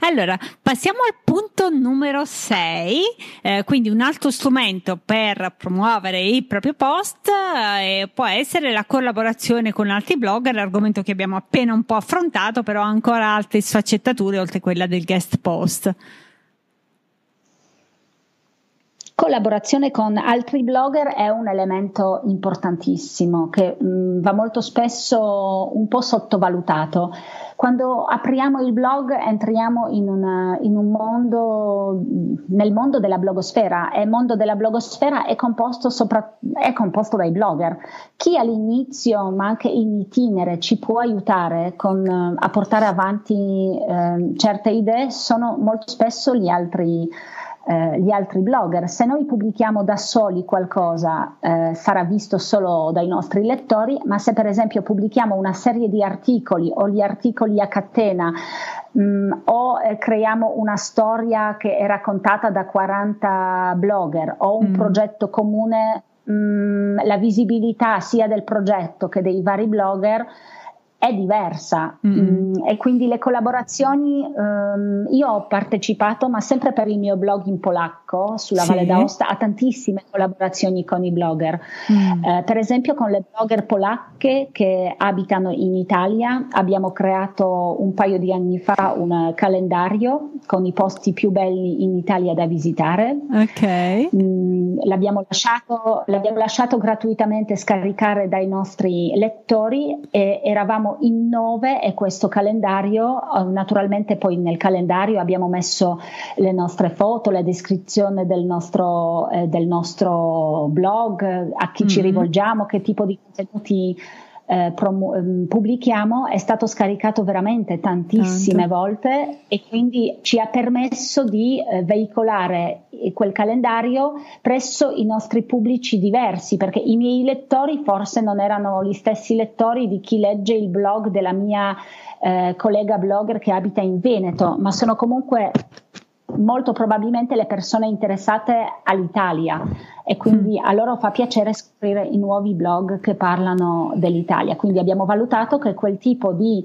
Allora, passiamo al punto numero 6, eh, quindi un altro strumento per promuovere il proprio post eh, può essere la collaborazione con altri blogger, l'argomento che abbiamo appena un po' affrontato, però ha ancora altre sfaccettature oltre quella del guest post. Collaborazione con altri blogger è un elemento importantissimo che mh, mm, va molto spesso un po' sottovalutato. Quando apriamo il blog entriamo in, una, in un mondo, nel mondo della blogosfera e il mondo della blogosfera è composto, sopra, è composto dai blogger. Chi all'inizio ma anche in itinere ci può aiutare con, a portare avanti eh, certe idee sono molto spesso gli altri eh, gli altri blogger. Se noi pubblichiamo da soli qualcosa eh, sarà visto solo dai nostri lettori, ma se per esempio pubblichiamo una serie di articoli o gli articoli a catena mh, mm, o eh, creiamo una storia che è raccontata da 40 blogger o un mm. progetto comune, mh, mm, la visibilità sia del progetto che dei vari blogger è diversa mm-hmm. mm, e quindi le collaborazioni um, io ho partecipato ma sempre per il mio blog in polacco sulla sì. Valle d'Aosta a tantissime collaborazioni con i blogger mm. eh, per esempio con le blogger polacche che abitano in Italia abbiamo creato un paio di anni fa un calendario con i posti più belli in Italia da visitare ok mm, l'abbiamo, lasciato, l'abbiamo lasciato gratuitamente scaricare dai nostri lettori e eravamo in nove e questo calendario, eh, naturalmente poi nel calendario abbiamo messo le nostre foto, la descrizione del nostro, eh, del nostro blog, a chi mm-hmm. ci rivolgiamo, che tipo di contenuti eh, promu- ehm, pubblichiamo è stato scaricato veramente tantissime Tanto. volte e quindi ci ha permesso di eh, veicolare quel calendario presso i nostri pubblici diversi perché i miei lettori forse non erano gli stessi lettori di chi legge il blog della mia eh, collega blogger che abita in Veneto ma sono comunque molto probabilmente le persone interessate all'Italia e quindi mm. a loro fa piacere scoprire i nuovi blog che parlano dell'Italia. Quindi abbiamo valutato che quel tipo di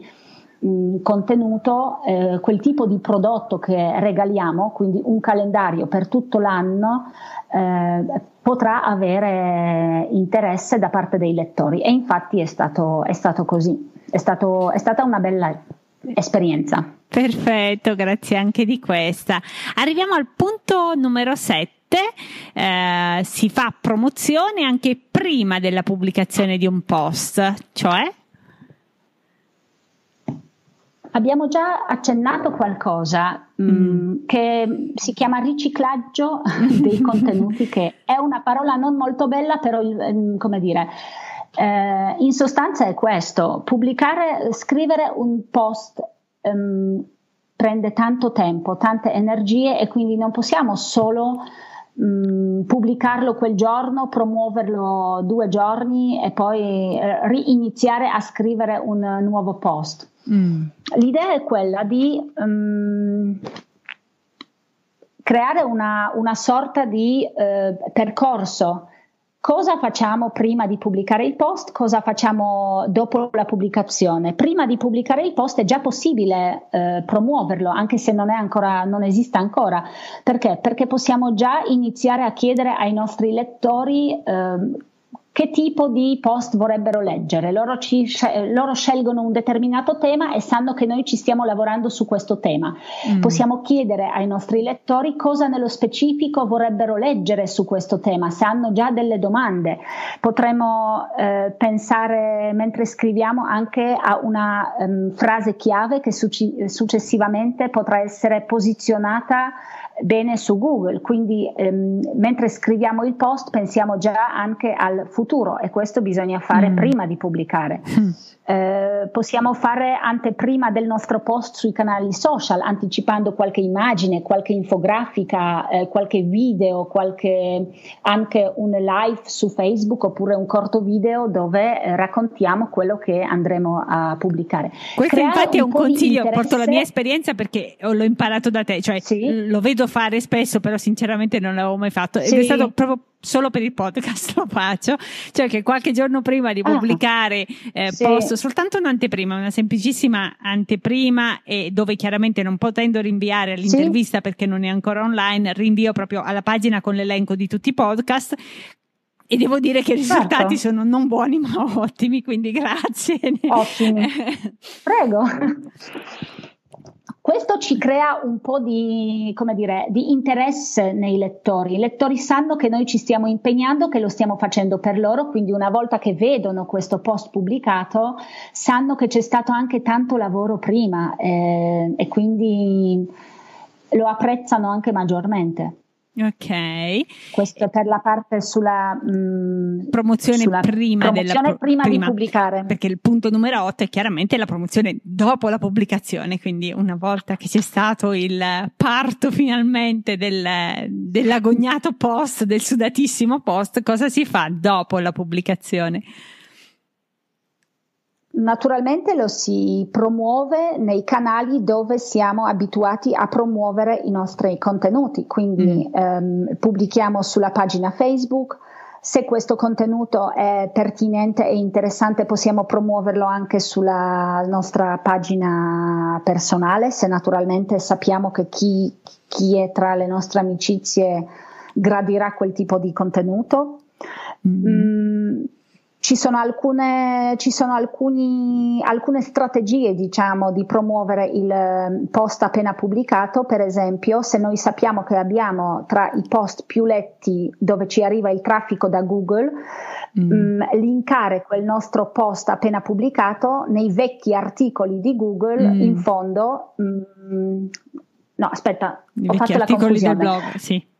mh, mm, contenuto, eh, quel tipo di prodotto che regaliamo, quindi un calendario per tutto l'anno, eh, potrà avere interesse da parte dei lettori e infatti è stato, è stato così, è, stato, è stata una bella esperienza. Perfetto, grazie anche di questa. Arriviamo al punto numero 7. Eh, si fa promozione anche prima della pubblicazione di un post, cioè? Abbiamo già accennato qualcosa mm. mm. che si chiama riciclaggio dei contenuti, che è una parola non molto bella, però mm, come dire, eh, in sostanza è questo, pubblicare, scrivere un post um, prende tanto tempo, tante energie e quindi non possiamo solo um, pubblicarlo quel giorno, promuoverlo due giorni e poi eh, riniziare a scrivere un nuovo post. Mm. L'idea è quella di um, creare una, una, sorta di eh, percorso. Cosa facciamo prima di pubblicare il post? Cosa facciamo dopo la pubblicazione? Prima di pubblicare il post è già possibile eh, promuoverlo, anche se non, ancora, non esiste ancora. Perché? Perché possiamo già iniziare a chiedere ai nostri lettori eh, che tipo di post vorrebbero leggere. Loro, ci, loro, scelgono un determinato tema e sanno che noi ci stiamo lavorando su questo tema. Mm. Possiamo chiedere ai nostri lettori cosa nello specifico vorrebbero leggere su questo tema, se hanno già delle domande. Potremmo eh, pensare mentre scriviamo anche a una um, frase chiave che succ- successivamente potrà essere posizionata bene su Google, quindi ehm, mentre scriviamo il post pensiamo già anche al futuro e questo bisogna fare mm. prima di pubblicare. Mm. Eh, possiamo fare anteprima del nostro post sui canali social, anticipando qualche immagine, qualche infografica, eh, qualche video, qualche, anche un live su Facebook oppure un corto video dove eh, raccontiamo quello che andremo a pubblicare. Questo Creare infatti è un consiglio, porto la mia esperienza perché l'ho imparato da te, cioè sì. lo vedo fare spesso, però sinceramente non l'avevo mai fatto ed sì. è stato proprio solo per il podcast lo faccio, cioè che qualche giorno prima di ah. pubblicare eh, sì. Posto soltanto un'anteprima, una semplicissima anteprima e dove chiaramente non potendo rinviare all'intervista sì. perché non è ancora online, rinvio proprio alla pagina con l'elenco di tutti i podcast e devo dire che i risultati certo. sono non buoni ma ottimi, quindi grazie. Ottimi. Prego. Questo ci crea un po' di, dire, di, interesse nei lettori. I lettori sanno che noi ci stiamo impegnando, che lo stiamo facendo per loro, quindi una volta che vedono questo post pubblicato sanno che c'è stato anche tanto lavoro prima eh, e quindi lo apprezzano anche maggiormente. Ok. Questo per la parte sulla mh, mm, promozione, sulla prima, promozione della, prima, prima, di pubblicare. Perché il punto numero 8 è chiaramente la promozione dopo la pubblicazione, quindi una volta che c'è stato il parto finalmente del, dell'agognato post, del sudatissimo post, cosa si fa dopo la pubblicazione? Naturalmente lo si promuove nei canali dove siamo abituati a promuovere i nostri contenuti, quindi mm. ehm, pubblichiamo sulla pagina Facebook. Se questo contenuto è pertinente e interessante possiamo promuoverlo anche sulla nostra pagina personale, se naturalmente sappiamo che chi, chi è tra le nostre amicizie gradirà quel tipo di contenuto. Mm. Mm, ci sono, alcune, ci sono alcuni, alcune strategie diciamo, di promuovere il ehm, post appena pubblicato, per esempio se noi sappiamo che abbiamo tra i post più letti dove ci arriva il traffico da Google, mm. mh, mm, linkare quel nostro post appena pubblicato nei vecchi articoli di Google mm. in fondo. Mh, mm, no, aspetta, I ho fatto la confusione. Del blog, sì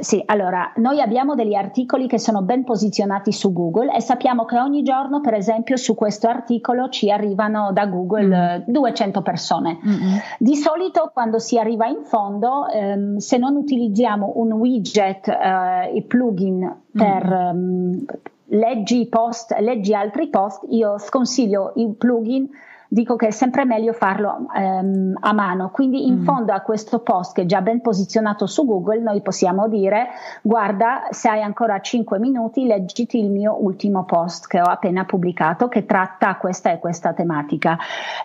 sì, allora, noi abbiamo degli articoli che sono ben posizionati su Google e sappiamo che ogni giorno, per esempio, su questo articolo ci arrivano da Google mm. 200 persone. Mm-hmm. Di solito, quando si arriva in fondo, ehm, se non utilizziamo un widget eh, e plugin per mm. ehm, leggi post, leggi altri post, io sconsiglio il plugin dico che è sempre meglio farlo ehm, a mano. Quindi in mm. fondo a questo post che è già ben posizionato su Google, noi possiamo dire guarda, se hai ancora 5 minuti, leggiti il mio ultimo post che ho appena pubblicato che tratta questa e questa tematica.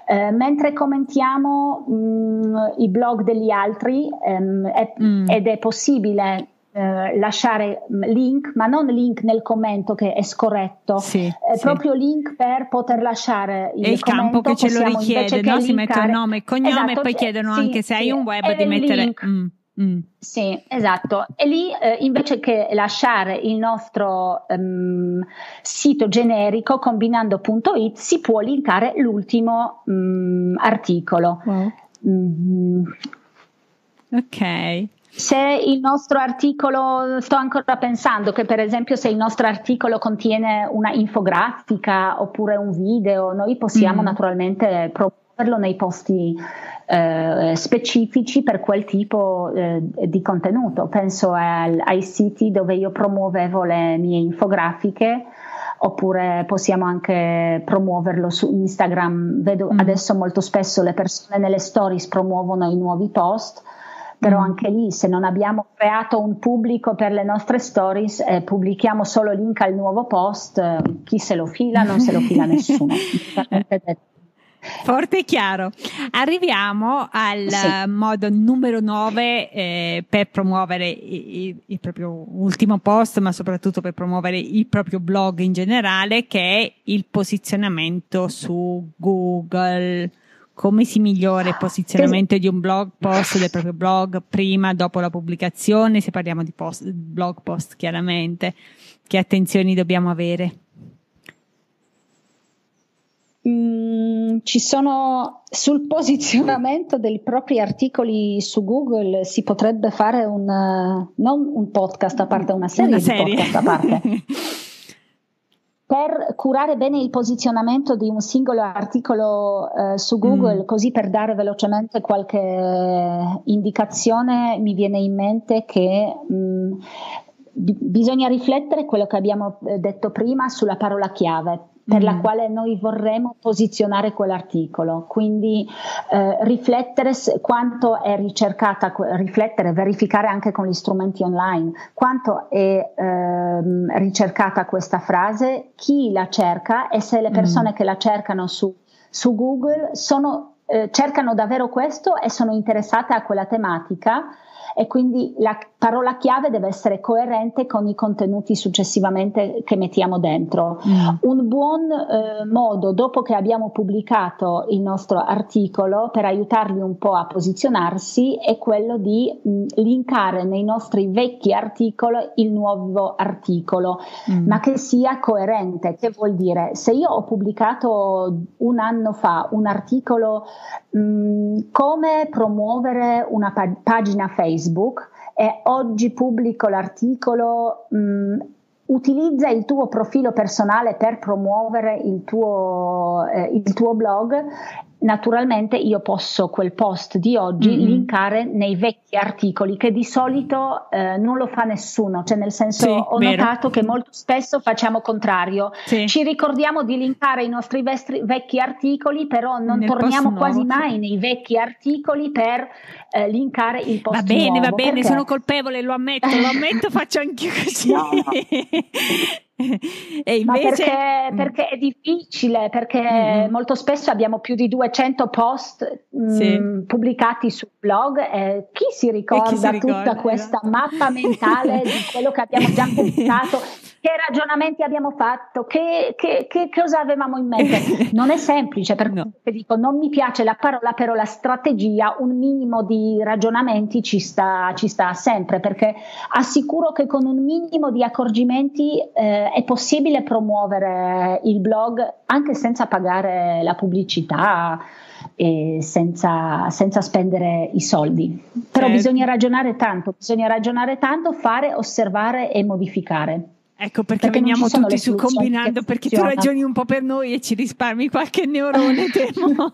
Eh, mentre commentiamo mh, mm, i blog degli altri ehm, è, mm. ed è possibile eh, lasciare mm, link, ma non link nel commento che è scorretto, sì, è sì. proprio link per poter lasciare il, il campo che ce lo richiede, no? si mette il nome e cognome esatto, e poi chiedono sì, anche se hai un web di mettere... Mm. Mm. Sì, esatto. E lì eh, invece che lasciare il nostro um, sito generico combinando.it si può linkare l'ultimo um, articolo. Wow. Mm. Ok. Se il nostro articolo, sto ancora pensando che per esempio se il nostro articolo contiene una infografica oppure un video, noi possiamo mm. naturalmente promuoverlo nei posti eh, specifici per quel tipo eh, di contenuto. Penso al, ai siti dove io promuovevo le mie infografiche oppure possiamo anche promuoverlo su Instagram. Vedo mm. adesso molto spesso le persone nelle stories promuovono i nuovi post però mm. anche lì se non abbiamo creato un pubblico per le nostre stories eh, pubblichiamo solo link al nuovo post, eh, chi se lo fila non se lo fila nessuno. Forte e chiaro. Arriviamo al sì. modo numero 9 eh, per promuovere il, il, proprio ultimo post, ma soprattutto per promuovere il proprio blog in generale, che è il posizionamento su Google come si migliora il posizionamento di un blog post del proprio blog prima, dopo la pubblicazione, se parliamo di post, blog post chiaramente, che attenzioni dobbiamo avere? Mm, ci sono sul posizionamento dei propri articoli su Google si potrebbe fare un non un podcast a parte una serie, una serie. di podcast a parte per curare bene il posizionamento di un singolo articolo eh, su Google, mm. così per dare velocemente qualche indicazione, mi viene in mente che mh, mm, b- bisogna riflettere quello che abbiamo eh, detto prima sulla parola chiave per mm. la quale noi vorremmo posizionare quell'articolo. Quindi eh, riflettere quanto è ricercata, riflettere, verificare anche con gli strumenti online quanto è eh, ricercata questa frase, chi la cerca e se le persone mm. che la cercano su, su Google sono, eh, cercano davvero questo e sono interessate a quella tematica e quindi la parola chiave deve essere coerente con i contenuti successivamente che mettiamo dentro. Mm. Un buon eh, modo, dopo che abbiamo pubblicato il nostro articolo, per aiutarli un po' a posizionarsi, è quello di mh, mm, linkare nei nostri vecchi articoli il nuovo articolo, mm. ma che sia coerente. Che vuol dire? Se io ho pubblicato un anno fa un articolo mh, mm, come promuovere una pag- pagina Facebook, Facebook e oggi pubblico l'articolo mh, mm, utilizza il tuo profilo personale per promuovere il tuo, eh, il tuo blog naturalmente io posso quel post di oggi mm-hmm. linkare nei vecchi articoli che di solito eh, non lo fa nessuno, cioè nel senso sì, ho vero. notato che molto spesso facciamo contrario, sì. ci ricordiamo di linkare i nostri vestri, vecchi articoli, però non nel torniamo quasi nuovo, mai nei vecchi articoli per eh, linkare il post Va bene, nuovo, va bene, perché... sono colpevole, lo ammetto, lo ammetto, faccio anche così. No, no. e invece... Perché, mm. perché, è difficile, perché mm-hmm. molto spesso abbiamo più di 200 post mh, mm, sì. pubblicati sul blog e chi si ricorda, chi si ricorda tutta questa esatto. mappa mentale di quello che abbiamo già pubblicato che ragionamenti abbiamo fatto, che, che, che, cosa avevamo in mente. Non è semplice, perché no. dico, non mi piace la parola, però la strategia, un minimo di ragionamenti ci sta, ci sta sempre, perché assicuro che con un minimo di accorgimenti eh, è possibile promuovere il blog anche senza pagare la pubblicità e senza, senza spendere i soldi. Però certo. bisogna ragionare tanto, bisogna ragionare tanto, fare, osservare e modificare. Ecco perché, perché veniamo tutti su combinando perché tu ragioni un po' per noi e ci risparmi qualche neurone temo.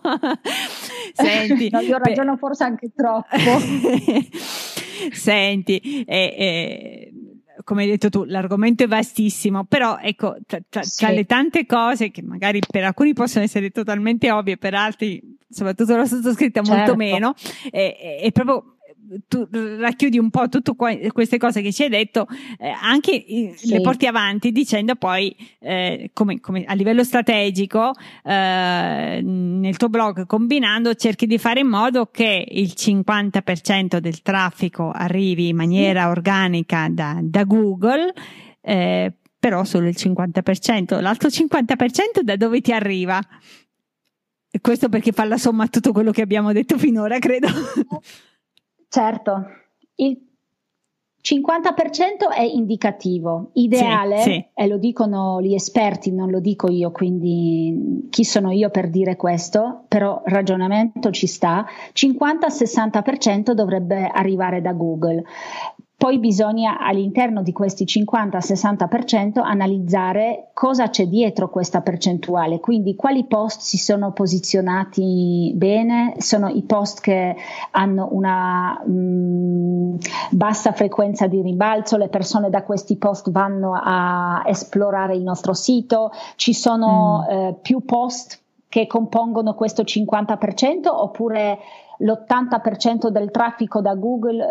Senti, no, io ragiono beh, forse anche troppo. Senti, eh, eh, come hai detto tu, l'argomento è vastissimo, però ecco, tra, tra, sì. tra, le tante cose che magari per alcuni possono essere totalmente ovvie, per altri, soprattutto la sottoscritta, certo. molto meno, è, è proprio tu racchiudi un po' tutte queste cose che ci hai detto, eh, anche sì. le porti avanti dicendo poi eh, come, come, a livello strategico eh, nel tuo blog combinando cerchi di fare in modo che il 50% del traffico arrivi in maniera organica da, da Google eh, però solo il 50%, l'altro 50% da dove ti arriva? Questo perché fa la somma a tutto quello che abbiamo detto finora, credo. Certo, il 50% è indicativo, ideale, sì, sì. e lo dicono gli esperti, non lo dico io, quindi chi sono io per dire questo, però ragionamento ci sta, 50-60% dovrebbe arrivare da Google. Poi bisogna all'interno di questi 50-60% analizzare cosa c'è dietro questa percentuale, quindi quali post si sono posizionati bene, sono i post che hanno una mh, mm, bassa frequenza di rimbalzo, le persone da questi post vanno a esplorare il nostro sito, ci sono mm. eh, più post che compongono questo 50% oppure l'80% del traffico da Google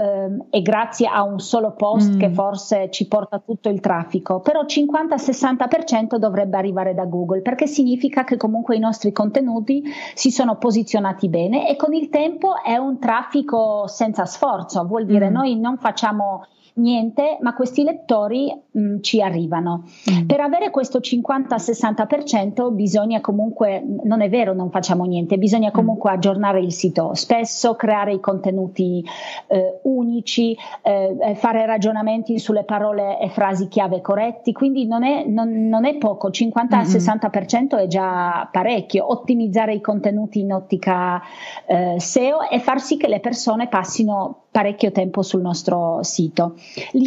eh, è grazie a un solo post mm. che forse ci porta tutto il traffico, però 50-60% dovrebbe arrivare da Google perché significa che comunque i nostri contenuti si sono posizionati bene e con il tempo è un traffico senza sforzo, vuol dire mm. noi non facciamo niente, ma questi lettori mh, mm, ci arrivano. Mm. Per avere questo 50-60% bisogna comunque, non è vero, non facciamo niente, bisogna mm. comunque mm. aggiornare il sito spesso, creare i contenuti eh, unici, eh, eh fare ragionamenti sulle parole e frasi chiave corretti, quindi non è, non, non è poco, 50-60% è già parecchio, ottimizzare i contenuti in ottica eh, SEO e far sì che le persone passino parecchio tempo sul nostro sito.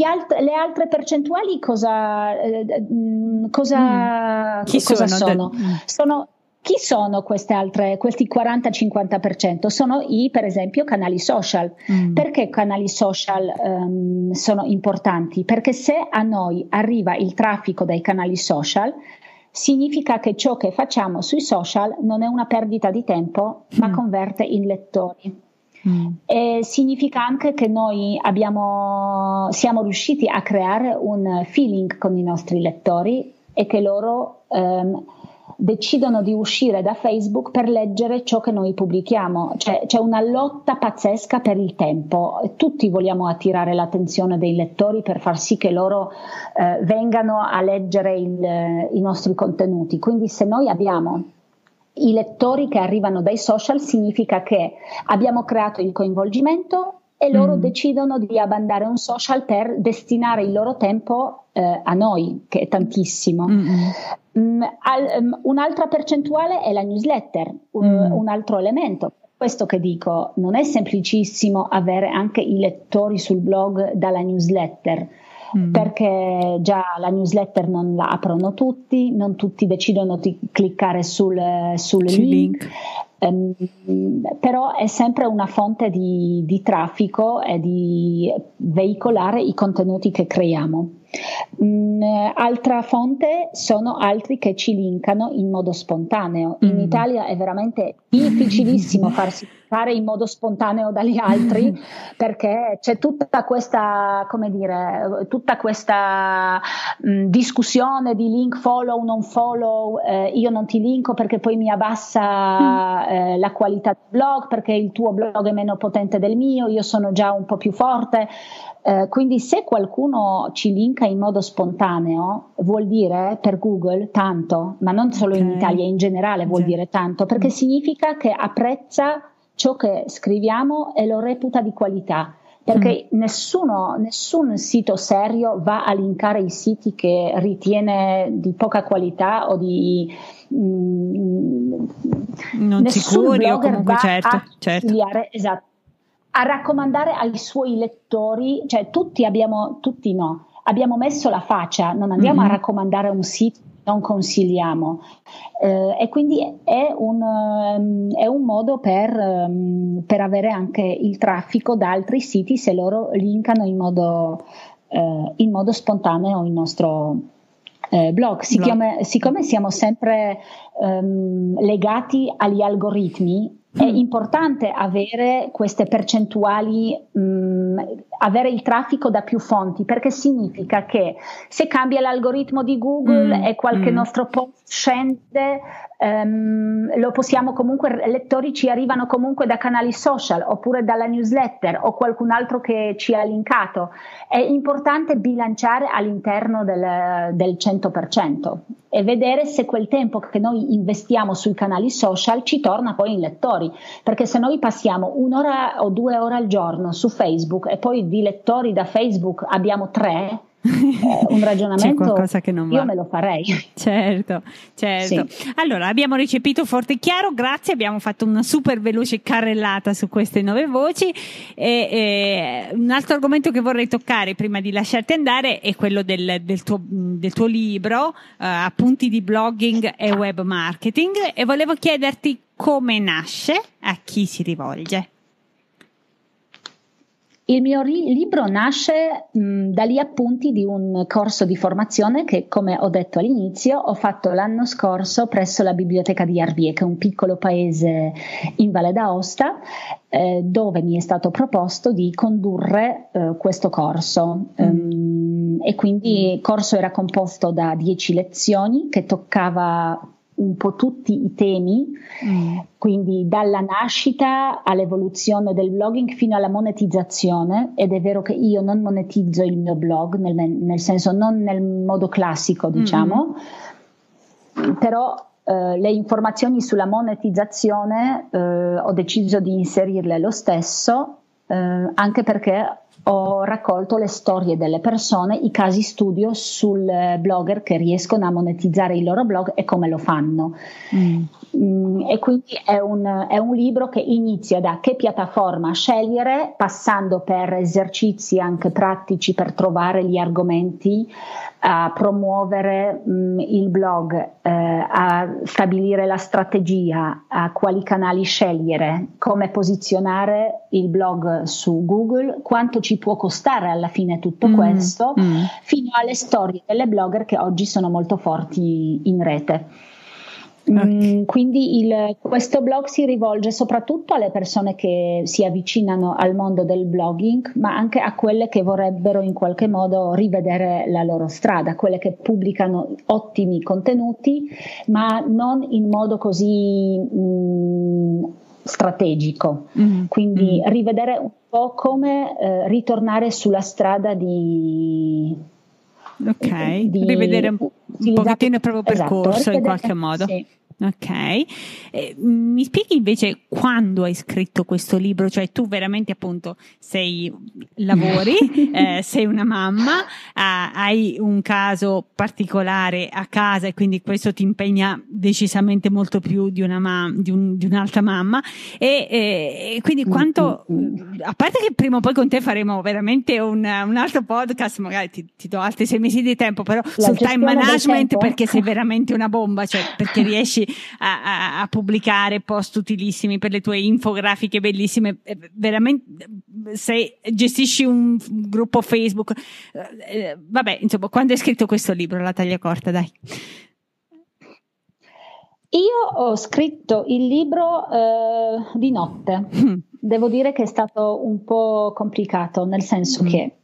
Alt- le altre percentuali cosa, eh, cosa, mm. Chi cosa sono? Sono? Mm. sono? Chi sono queste altre, questi 40-50%? Sono i, per esempio, canali social. Mm. Perché canali social um, sono importanti? Perché se a noi arriva il traffico dai canali social, significa che ciò che facciamo sui social non è una perdita di tempo, ma mm. converte in lettori. Mm. significa anche che noi abbiamo, siamo riusciti a creare un feeling con i nostri lettori e che loro ehm, decidono di uscire da Facebook per leggere ciò che noi pubblichiamo. Cioè, c'è una lotta pazzesca per il tempo. Tutti vogliamo attirare l'attenzione dei lettori per far sì che loro eh, vengano a leggere il, i nostri contenuti. Quindi se noi abbiamo i lettori che arrivano dai social significa che abbiamo creato il coinvolgimento e loro mm. decidono di abbandare un social per destinare il loro tempo eh, a noi, che è tantissimo. Mm, al, um, un'altra percentuale è la newsletter, un, mm. un altro elemento questo che dico, non è semplicissimo avere anche i lettori sul blog dalla newsletter, mm. perché già la newsletter non la aprono tutti, non tutti decidono di cliccare sul, sul link. link. Um, però è sempre una fonte di, di traffico e di veicolare i contenuti che creiamo. Mm, altra fonte sono altri che ci linkano in modo spontaneo. In mm. Italia è veramente difficilissimo farsi fare in modo spontaneo dagli altri perché c'è tutta questa, come dire, tutta questa mh, discussione di link follow, non follow, eh, io non ti linko perché poi mi abbassa mm. eh, la qualità del blog, perché il tuo blog è meno potente del mio, io sono già un po' più forte. Eh, quindi se qualcuno ci linka in modo spontaneo vuol dire per Google tanto, ma non solo okay. in Italia, in generale vuol sì. dire tanto, perché mm. significa che apprezza ciò che scriviamo e lo reputa di qualità. Perché mm. nessuno, nessun sito serio va a linkare i siti che ritiene di poca qualità o di mm, non sicuri o comunque certo, certo. Esatto a raccomandare ai suoi lettori, cioè tutti abbiamo, tutti no, abbiamo messo la faccia, non andiamo mm-hmm. a raccomandare un sito non consigliamo eh, e quindi è un, um, è un modo per, um, per, avere anche il traffico da altri siti se loro linkano in modo, uh, in modo spontaneo il nostro eh, blog. Siccome, siccome, siamo sempre um, legati agli algoritmi è mm. importante avere queste percentuali, mh, mm, avere il traffico da più fonti, perché significa che se cambia l'algoritmo di Google mm. e qualche mm. nostro post scende, um, lo possiamo comunque, lettori ci arrivano comunque da canali social oppure dalla newsletter o qualcun altro che ci ha linkato. È importante bilanciare all'interno del, del 100% e vedere se quel tempo che noi investiamo sui canali social ci torna poi in lettori, perché se noi passiamo un'ora o due ore al giorno su Facebook e poi di lettori da Facebook abbiamo tre, eh, un ragionamento io me lo farei. Certo certo. Sì. allora abbiamo recepito forte e chiaro grazie abbiamo fatto una super veloce carrellata su queste nuove voci. E, e un altro argomento che vorrei toccare prima di lasciarti andare è quello del, del, tuo, del tuo, libro uh, appunti di blogging e web marketing e volevo chiederti come nasce a chi si rivolge il mio ri- libro nasce mh, dagli appunti di un corso di formazione che, come ho detto all'inizio, ho fatto l'anno scorso presso la biblioteca di Arvie, che è un piccolo paese in Valle d'Aosta, eh, dove mi è stato proposto di condurre eh, questo corso. Mm. Um, e quindi il corso era composto da dieci lezioni che toccava un po' tutti i temi, mm. quindi dalla nascita all'evoluzione del blogging fino alla monetizzazione ed è vero che io non monetizzo il mio blog, nel, nel senso non nel modo classico diciamo, mm. però eh, le informazioni sulla monetizzazione eh, ho deciso di inserirle lo stesso eh, anche perché ho raccolto le storie delle persone, i casi studio sul blogger che riescono a monetizzare il loro blog e come lo fanno. Mm. Mm, e quindi è un, è un, libro che inizia da che piattaforma scegliere, passando per esercizi anche pratici per trovare gli argomenti, a promuovere mm, il blog, eh, a stabilire la strategia, a quali canali scegliere, come posizionare il blog su Google, quanto ci può costare alla fine tutto mm, questo, mm. fino alle storie delle blogger che oggi sono molto forti in rete. Okay. Mm, quindi il, questo blog si rivolge soprattutto alle persone che si avvicinano al mondo del blogging, ma anche a quelle che vorrebbero in qualche modo rivedere la loro strada, quelle che pubblicano ottimi contenuti, ma non in modo così mh, mm, strategico. Mm. Quindi mm. rivedere po' come eh, ritornare sulla strada di Ok, di rivedere un, un pochettino il proprio esatto, percorso in qualche modo. Sì. Ok, eh, mi spieghi invece quando hai scritto questo libro? Cioè tu veramente appunto sei, lavori, eh, sei una mamma, ah, hai un caso particolare a casa e quindi questo ti impegna decisamente molto più di, una ma- di, un, di un'altra mamma. E, e, quindi quanto, a parte che prima o poi con te faremo veramente un, un altro podcast, magari ti, ti, do altri sei mesi di tempo, però La sul time management perché sei veramente una bomba, cioè perché riesci a, a, pubblicare post utilissimi per le tue infografiche bellissime, eh, veramente se gestisci un gruppo Facebook, eh, vabbè, insomma, quando hai scritto questo libro, la taglia corta, dai. Io ho scritto il libro eh, di notte. Mm. Devo dire che è stato un po' complicato, nel senso mm. che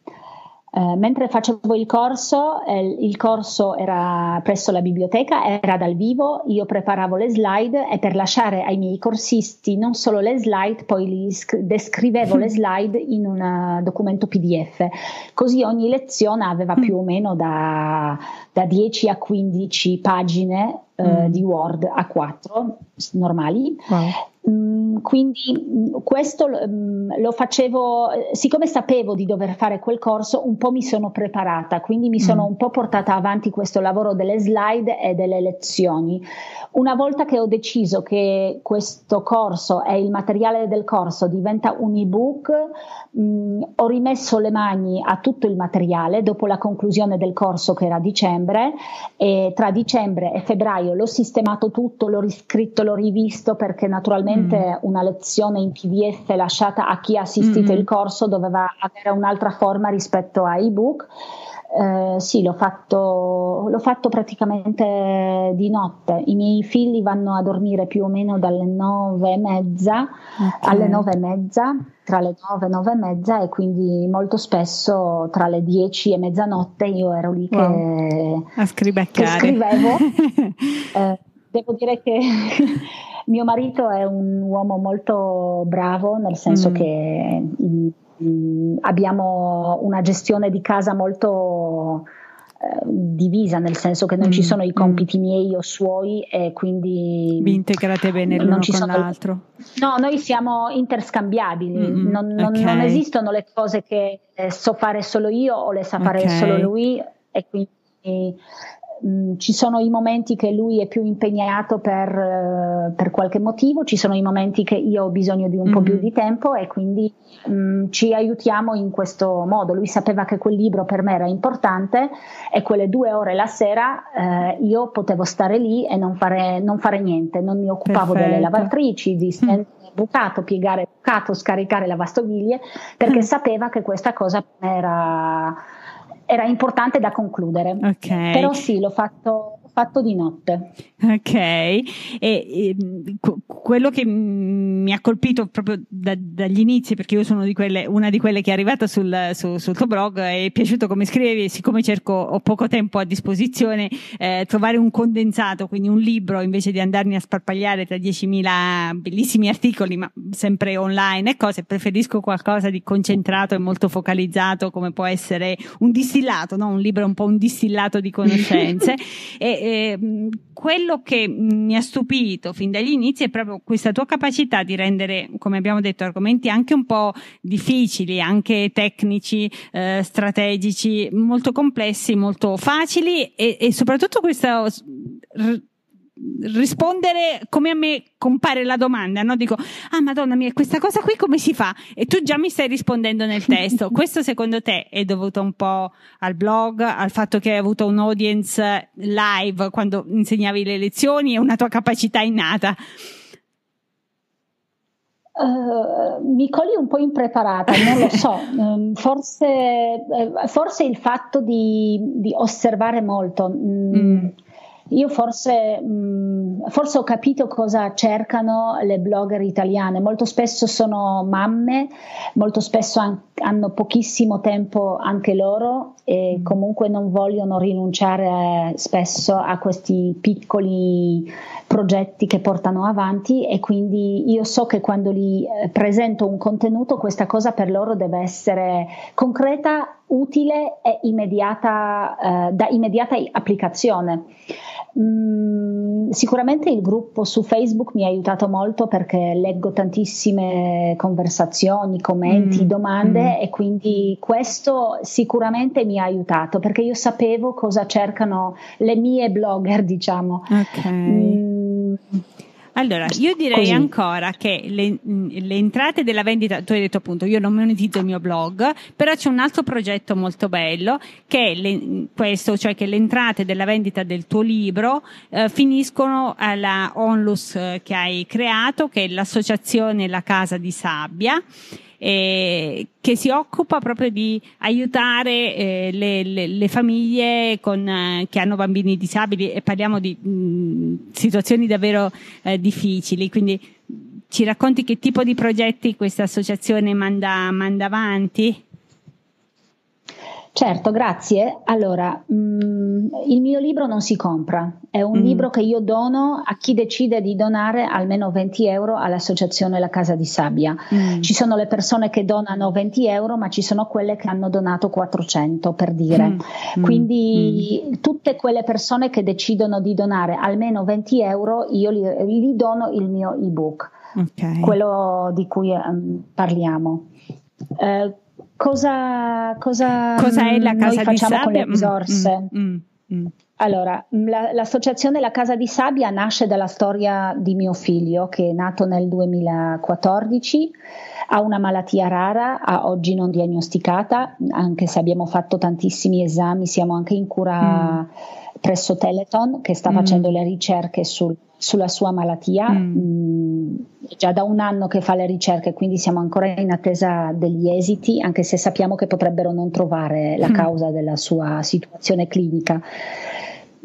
eh, mentre facevo il corso, eh, il corso era presso la biblioteca, era dal vivo, io preparavo le slide e per lasciare ai miei corsisti non solo le slide, poi li sc- descrivevo le slide in un uh, documento PDF. Così ogni lezione aveva più o meno da, da 10 a 15 pagine uh, mm. di Word A4 normali. Wow. Mm, quindi mm, questo mm, lo facevo, siccome sapevo di dover fare quel corso, un po' mi sono preparata, quindi mi sono un po' portata avanti questo lavoro delle slide e delle lezioni. Una volta che ho deciso che questo corso e il materiale del corso diventa un ebook, mh, ho rimesso le mani a tutto il materiale dopo la conclusione del corso che era a dicembre e tra dicembre e febbraio l'ho sistemato tutto, l'ho riscritto, l'ho rivisto perché naturalmente mm. Una lezione in PDF lasciata a chi ha assistito mm. il corso doveva avere un'altra forma rispetto a ebook. Eh, sì, l'ho fatto, l'ho fatto praticamente di notte. I miei figli vanno a dormire più o meno dalle nove e mezza okay. alle nove e mezza, tra le nove e nove e mezza, e quindi molto spesso tra le dieci e mezzanotte io ero lì wow. che, a che scrivevo. eh, devo dire che mio marito è un uomo molto bravo, nel senso mm. che mh, mm, abbiamo una gestione di casa molto eh, divisa, nel senso che non mm. ci sono i compiti mm. miei o suoi e quindi vi integrate bene l'uno con l'altro. No, noi siamo interscambiabili, mm non, non, okay. non, esistono le cose che eh, so fare solo io o le sa fare okay. solo lui e quindi Mm, ci sono i momenti che lui è più impegnato per, uh, per, qualche motivo, ci sono i momenti che io ho bisogno di un mm-hmm. po' più mm-hmm. di tempo e quindi um, ci aiutiamo in questo modo. Lui sapeva che quel libro per me era importante e quelle due ore la sera uh, io potevo stare lì e non fare, non fare niente, non mi occupavo Perfetto. delle lavatrici, di stendere mm. bucato, piegare bucato, scaricare lavastoviglie perché mm. sapeva che questa cosa era era importante da concludere. Okay. Però sì, l'ho fatto, fatto di notte. Ok, e, e quello che mi ha colpito proprio da, dagli inizi, perché io sono di quelle, una di quelle che è arrivata sul, su, sul tuo blog, è piaciuto come scrivi, siccome cerco, ho poco tempo a disposizione, eh, trovare un condensato, quindi un libro, invece di andarmi a sparpagliare tra 10.000 bellissimi articoli, ma sempre online e cose, preferisco qualcosa di concentrato e molto focalizzato, come può essere un distillato, no? un libro un po' un distillato di conoscenze. e, eh, quello che mi ha stupito fin dagli inizi è proprio questa tua capacità di rendere, come abbiamo detto, argomenti anche un po' difficili, anche tecnici, eh, strategici, molto complessi, molto facili e, e soprattutto questa rispondere come a me compare la domanda, no? Dico, ah madonna mia, questa cosa qui come si fa? E tu già mi stai rispondendo nel testo. Questo secondo te è dovuto un po' al blog, al fatto che hai avuto un audience live quando insegnavi le lezioni e una tua capacità innata? Uh, mi cogli un po' impreparata, non lo so, um, forse, uh, forse, il fatto di, di osservare molto. Mm. Mm io forse, mh, mm, forse, ho capito cosa cercano le blogger italiane. Molto spesso sono mamme, molto spesso han, hanno pochissimo tempo anche loro e mm. comunque non vogliono rinunciare spesso a questi piccoli progetti che portano avanti e quindi io so che quando gli eh, presento un contenuto questa cosa per loro deve essere concreta, utile e immediata, eh, da immediata applicazione. Mm, sicuramente il gruppo su Facebook mi ha aiutato molto perché leggo tantissime conversazioni, commenti, mm, domande mm. e quindi questo sicuramente mi ha aiutato perché io sapevo cosa cercano le mie blogger, diciamo. Okay. Allora, io direi Così. ancora che le, le, entrate della vendita, tu hai detto appunto, io non monetizzo il mio blog, però c'è un altro progetto molto bello che è le, questo, cioè che le entrate della vendita del tuo libro eh, finiscono alla Onlus eh, che hai creato, che è l'associazione La Casa di Sabbia eh, che si occupa proprio di aiutare eh, le, le, le, famiglie con, eh, che hanno bambini disabili e parliamo di mh, situazioni davvero eh, difficili. Quindi ci racconti che tipo di progetti questa associazione manda, manda avanti? Certo, grazie. Allora, mh, mm, il mio libro non si compra, è un mm. libro che io dono a chi decide di donare almeno 20 euro all'associazione La Casa di Sabbia. Mm. Ci sono le persone che donano 20 euro, ma ci sono quelle che hanno donato 400 per dire. Mm. mm. Quindi mm. tutte quelle persone che decidono di donare almeno 20 euro, io gli, gli dono il mio ebook, okay. quello di cui um, parliamo. Uh, cosa, cosa, cosa è la casa noi facciamo con le mm, risorse? Mm, mm, mm, allora, la, l'associazione La Casa di Sabbia nasce dalla storia di mio figlio che è nato nel 2014, ha una malattia rara, a oggi non diagnosticata, anche se abbiamo fatto tantissimi esami, siamo anche in cura mm. presso Teleton che sta mm. facendo le ricerche sul, sulla sua malattia. Mm già da un anno che fa le ricerche, quindi siamo ancora in attesa degli esiti, anche se sappiamo che potrebbero non trovare la mm. causa della sua situazione clinica.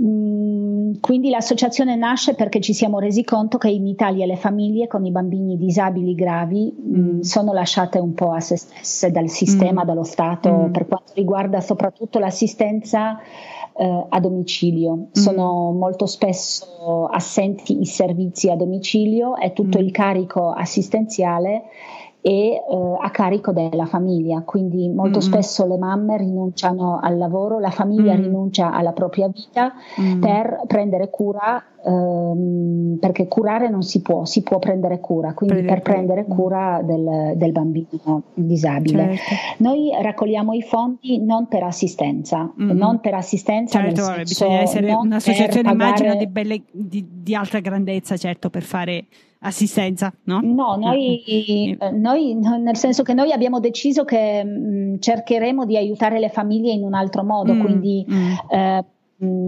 Mm, quindi l'associazione nasce perché ci siamo resi conto che in Italia le famiglie con i bambini disabili gravi mm. mh, sono lasciate un po' a se stesse dal sistema, mm. dallo Stato, mm. per quanto riguarda soprattutto l'assistenza eh, a domicilio. Mm. Sono molto spesso assenti i servizi a domicilio e tutto il carico assistenziale e eh, a carico della famiglia, quindi molto mm-hmm. spesso le mamme rinunciano al lavoro, la famiglia mm-hmm. rinuncia alla propria vita mm-hmm. per prendere cura, ehm, perché curare non si può, si può prendere cura, quindi prendere per prendere cura del, del bambino disabile. Certo. Noi raccogliamo i fondi non per assistenza, non per assistenza. Certo, senso, bisogna essere un'associazione pagare... immagino di, belle, di, di alta grandezza, certo, per fare assistenza, no? No, noi, eh, noi, nel senso che noi abbiamo deciso che mh, mm, cercheremo di aiutare le famiglie in un altro modo, mm, quindi mm. Eh, mh, mm,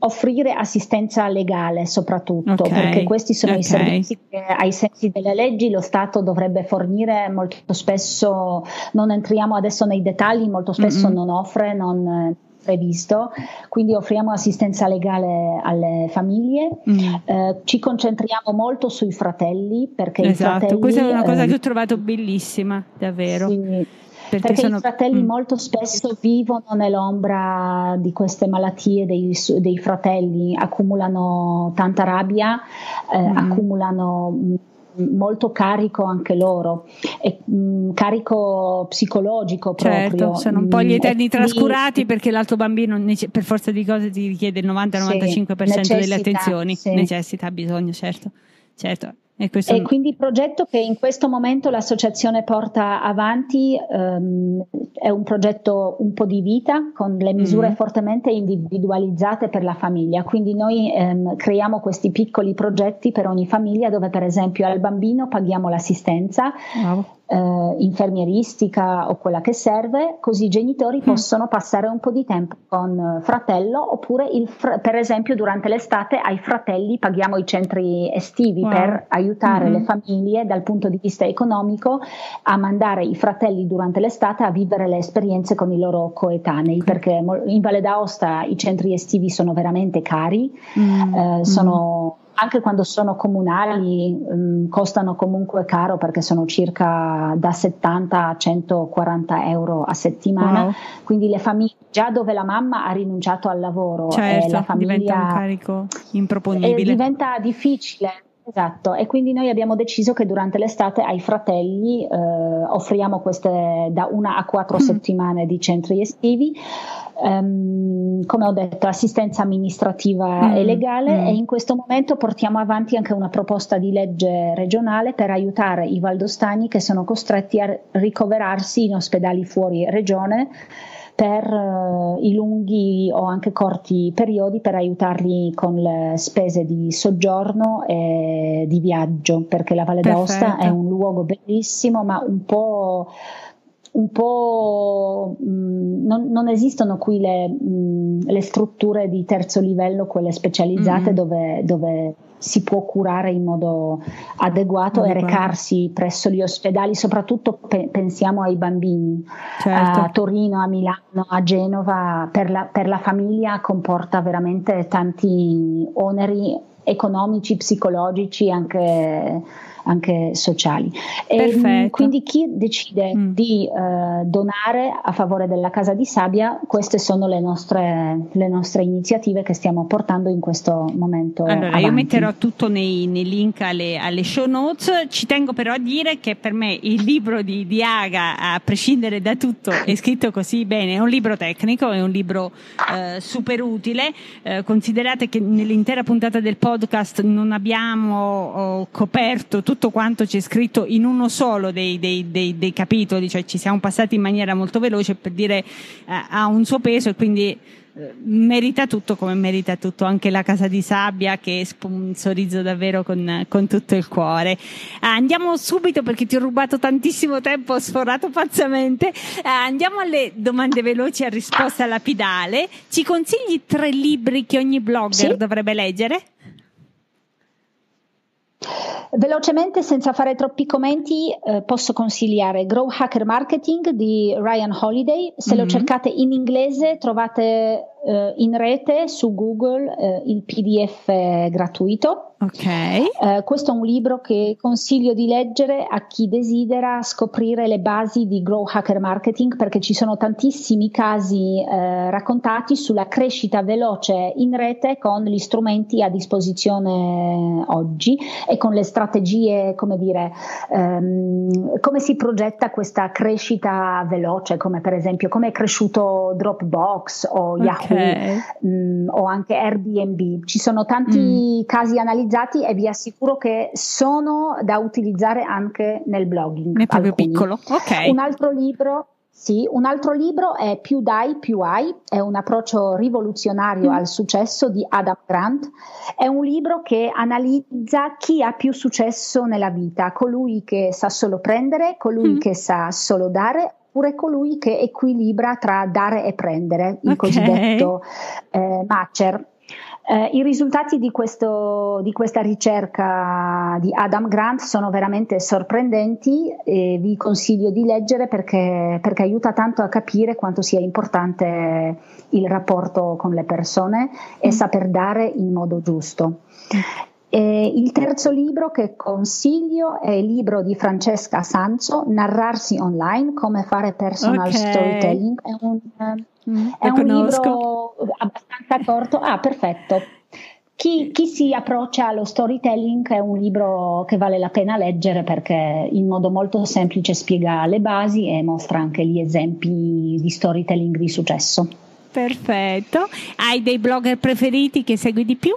offrire assistenza legale soprattutto, okay, perché questi sono okay. i servizi che ai sensi delle leggi lo Stato dovrebbe fornire, molto spesso non entriamo adesso nei dettagli, molto spesso mm-hmm. non offre, non previsto, quindi offriamo assistenza legale alle famiglie, mm. eh, ci concentriamo molto sui fratelli perché esatto, fratelli, questa è una cosa eh, che ho trovato bellissima, davvero. Sì, perché, perché sono... i fratelli mm. molto spesso vivono nell'ombra di queste malattie dei, dei fratelli, accumulano tanta rabbia, eh, mm. accumulano molto carico anche loro, e, mh, mm, carico psicologico proprio. Certo, sono un po' gli mm, eterni trascurati quindi, perché l'altro bambino per forza di cose ti richiede il 90-95% sì, delle attenzioni, sì. necessita, bisogno, certo. certo. E, questo... e, quindi il progetto che in questo momento l'associazione porta avanti um, è un progetto un po' di vita con le misure mm fortemente individualizzate per la famiglia. Quindi noi um, creiamo questi piccoli progetti per ogni famiglia dove per esempio al bambino paghiamo l'assistenza, wow eh, infermieristica o quella che serve, così i genitori mm. possono passare un po' di tempo con fratello oppure fr- per esempio durante l'estate ai fratelli paghiamo i centri estivi wow. per aiutare mm-hmm. le famiglie dal punto di vista economico a mandare i fratelli durante l'estate a vivere le esperienze con i loro coetanei perché in Valle d'Aosta i centri estivi sono veramente cari, mm-hmm. eh, sono anche quando sono comunali mh, mm, costano comunque caro perché sono circa da 70 a 140 euro a settimana, wow. quindi le famiglie già dove la mamma ha rinunciato al lavoro certo, e la famiglia diventa un carico improponibile. diventa difficile. Esatto, e quindi noi abbiamo deciso che durante l'estate ai fratelli eh, offriamo queste da una a quattro mm. settimane di centri estivi um, come ho detto, assistenza amministrativa mm, e legale mm. e in questo momento portiamo avanti anche una proposta di legge regionale per aiutare i valdostani che sono costretti a ricoverarsi in ospedali fuori regione per uh, i lunghi o anche corti periodi per aiutarli con le spese di soggiorno e di viaggio, perché la Valle d'Aosta è un luogo bellissimo, ma un po' un po' mh, mm, non, non, esistono qui le, mh, mm, le, strutture di terzo livello, quelle specializzate mm-hmm. dove, dove, si può curare in modo adeguato e recarsi presso gli ospedali, soprattutto pe- pensiamo ai bambini. Certo. A Torino, a Milano, a Genova, per la, per la famiglia comporta veramente tanti oneri economici, psicologici, anche anche sociali. E, quindi chi decide mm. di uh, donare a favore della Casa di Sabbia, queste sono le nostre, le nostre iniziative che stiamo portando in questo momento. Allora, avanti. io metterò tutto nei, nei link alle, alle, show notes. Ci tengo però a dire che per me il libro di, di Aga, a prescindere da tutto, è scritto così bene. È un libro tecnico, è un libro uh, super utile. Uh, considerate che nell'intera puntata del podcast non abbiamo oh, coperto tutto tutto quanto c'è scritto in uno solo dei, dei, dei, dei capitoli, cioè ci siamo passati in maniera molto veloce per dire eh, ha un suo peso e quindi eh, merita tutto come merita tutto anche la casa di sabbia che sponsorizzo davvero con, con tutto il cuore ah, andiamo subito perché ti ho rubato tantissimo tempo ho sforato pazzamente ah, andiamo alle domande veloci a risposta lapidale ci consigli tre libri che ogni blogger sì. dovrebbe leggere? Velocemente, senza fare troppi commenti, eh, posso consigliare Grow Hacker Marketing di Ryan Holiday. Se mm-hmm. lo cercate in inglese trovate eh, in rete su Google eh, il PDF gratuito. Ok. Eh, questo è un libro che consiglio di leggere a chi desidera scoprire le basi di Grow Hacker Marketing perché ci sono tantissimi casi eh, raccontati sulla crescita veloce in rete con gli strumenti a disposizione oggi e con le strategie, come dire, ehm, come si progetta questa crescita veloce, come per esempio come è cresciuto Dropbox o Yahoo okay. mh, mm, o anche Airbnb. Ci sono tanti mm. casi analizzati e vi assicuro che sono da utilizzare anche nel blogging. È proprio alcuni. piccolo. Ok. Un altro libro sì, un altro libro è Più dai, più hai, è un approccio rivoluzionario mm. al successo di Adam Grant. È un libro che analizza chi ha più successo nella vita, colui che sa solo prendere, colui mm. che sa solo dare oppure colui che equilibra tra dare e prendere, il okay. cosiddetto eh, matcher. Eh, I risultati di, questo, di, questa ricerca di Adam Grant sono veramente sorprendenti e vi consiglio di leggere perché, perché aiuta tanto a capire quanto sia importante il rapporto con le persone e mm. saper dare in modo giusto. E il terzo libro che consiglio è il libro di Francesca Sanzo, Narrarsi online, come fare personal okay. storytelling. È un, mm, è un libro abbastanza corto. Ah, perfetto. Chi, chi, si approccia allo storytelling è un libro che vale la pena leggere perché in modo molto semplice spiega le basi e mostra anche gli esempi di storytelling di successo. Perfetto. Hai dei blogger preferiti che segui di più?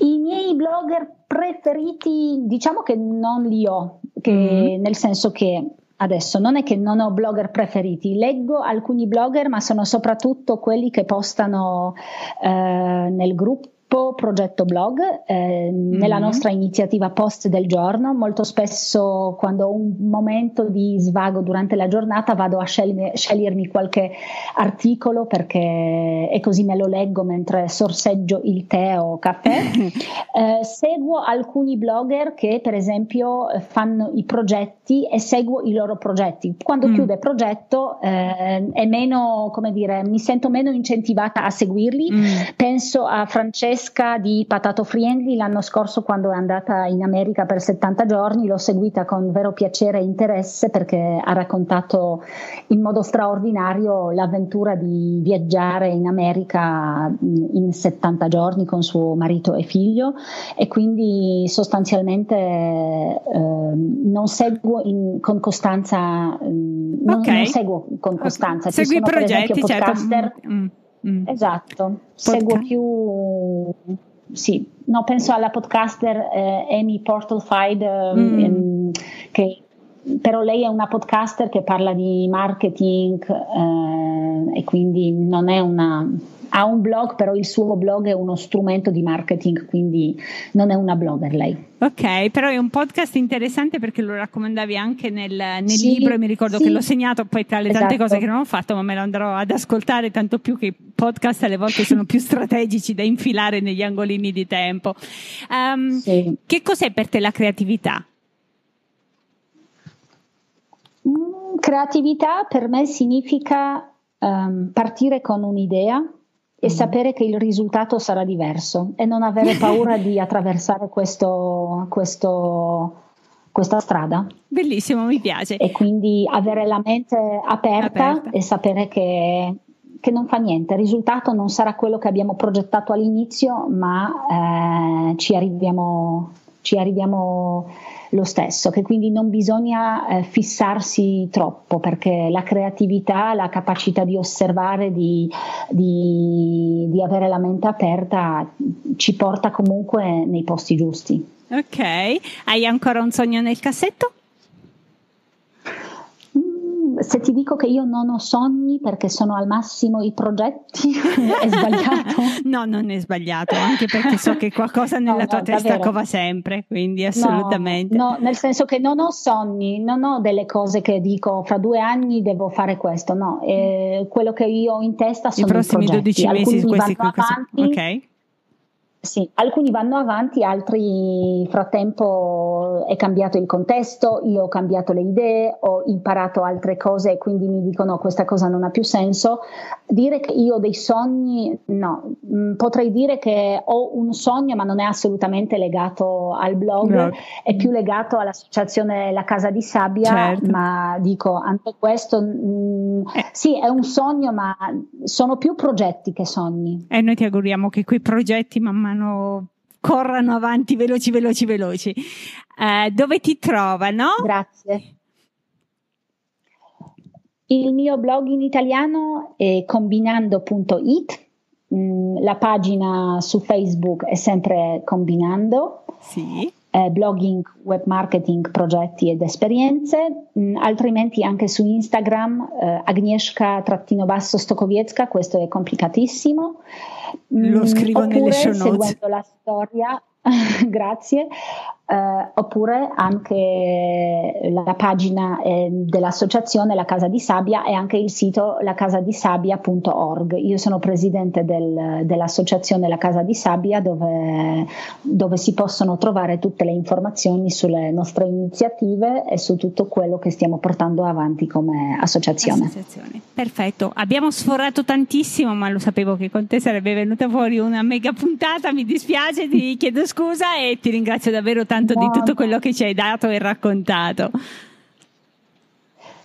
I miei blogger preferiti, diciamo che non li ho, che, mm. nel senso che adesso non è che non ho blogger preferiti, leggo alcuni blogger, ma sono soprattutto quelli che postano eh, nel gruppo gruppo Progetto Blog, eh, mm-hmm. nella nostra iniziativa post del giorno. Molto spesso quando ho un momento di svago durante la giornata vado a scegli- scegliermi qualche articolo perché e così me lo leggo mentre sorseggio il tè o caffè. eh, seguo alcuni blogger che per esempio fanno i progetti e seguo i loro progetti. Quando mm. chiude progetto eh, è meno, come dire, mi sento meno incentivata a seguirli. Mm. Penso a Francesco Francesca di Patato Friendly l'anno scorso quando è andata in America per 70 giorni, l'ho seguita con vero piacere e interesse perché ha raccontato in modo straordinario l'avventura di viaggiare in America in 70 giorni con suo marito e figlio e quindi sostanzialmente eh, non seguo in, con costanza, non, okay. non, seguo con costanza. Okay. Segui i progetti, certo. Mm. Mm. Esatto, seguo più, sì, no, penso alla podcaster eh, Amy Portalfied, eh, mm. ehm, che però lei è una podcaster che parla di marketing eh, e quindi non è una ha un blog, però il suo blog è uno strumento di marketing, quindi non è una blogger lei. Ok, però è un podcast interessante perché lo raccomandavi anche nel, nel sì, libro e mi ricordo sì. che l'ho segnato poi tra le tante esatto. cose che non ho fatto, ma me lo andrò ad ascoltare tanto più che i podcast alle volte sono più strategici da infilare negli angolini di tempo. Um, sì. Che cos'è per te la creatività? Mm, creatività per me significa um, partire con un'idea e mm. sapere che il risultato sarà diverso e non avere paura di attraversare questo, questo, questa strada. Bellissimo, mi piace. E quindi avere la mente aperta, aperta. e sapere che, che, non fa niente. Il risultato non sarà quello che abbiamo progettato all'inizio, ma eh, ci arriviamo, ci arriviamo lo stesso, che quindi non bisogna eh, fissarsi troppo perché la creatività, la capacità di osservare, di, di, di avere la mente aperta ci porta comunque nei posti giusti. Ok, hai ancora un sogno nel cassetto? Se ti dico che io non ho sogni perché sono al massimo i progetti, è sbagliato? no, non è sbagliato, anche perché so che qualcosa nella no, tua no, testa davvero. cova sempre, quindi assolutamente. No, no, nel senso che non ho sogni, non ho delle cose che dico fra due anni devo fare questo, no, eh, quello che io ho in testa sono i prossimi i 12 mesi, questi, vanno avanti, ok sì, alcuni vanno avanti, altri frattempo è cambiato il contesto, io ho cambiato le idee, ho imparato altre cose e quindi mi dicono questa cosa non ha più senso. Dire che io ho dei sogni, no, mm, potrei dire che ho un sogno ma non è assolutamente legato al blog, no. è più legato all'associazione La Casa di Sabbia, certo. ma dico anche questo, mh, mm, eh. sì è un sogno ma sono più progetti che sogni. E noi ti auguriamo che quei progetti man mano mano corrano avanti veloci, veloci, veloci. Eh, dove ti trovano? Grazie. Il mio blog in italiano è combinando.it, mm, la pagina su Facebook è sempre Combinando. Sì. Eh, blogging, web marketing, progetti ed esperienze, mm, altrimenti anche su Instagram eh, Agnieszka-Stokowiecka, questo è complicatissimo. Lo scrivo Oppure, nelle show notes. Seguendo la storia, grazie, eh, oppure anche la pagina eh, dell'associazione La Casa di Sabbia e anche il sito lacasadisabia.org. Io sono presidente del, dell'associazione La Casa di Sabbia dove, dove, si possono trovare tutte le informazioni sulle nostre iniziative e su tutto quello che stiamo portando avanti come associazione. associazione. Perfetto, abbiamo sforato tantissimo ma lo sapevo che con te sarebbe venuta fuori una mega puntata, mi dispiace, ti chiedo scusa e ti ringrazio davvero tanto tanto di tutto quello che ci hai dato e raccontato.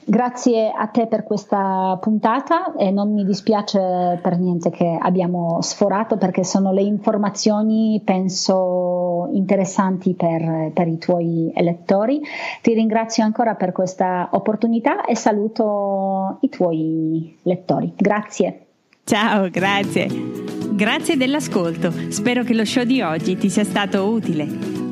Grazie a te per questa puntata e non mi dispiace per niente che abbiamo sforato perché sono le informazioni, penso, interessanti per, per i tuoi elettori. Ti ringrazio ancora per questa opportunità e saluto i tuoi lettori. Grazie. Ciao, grazie. Grazie dell'ascolto. Spero che lo show di oggi ti sia stato utile.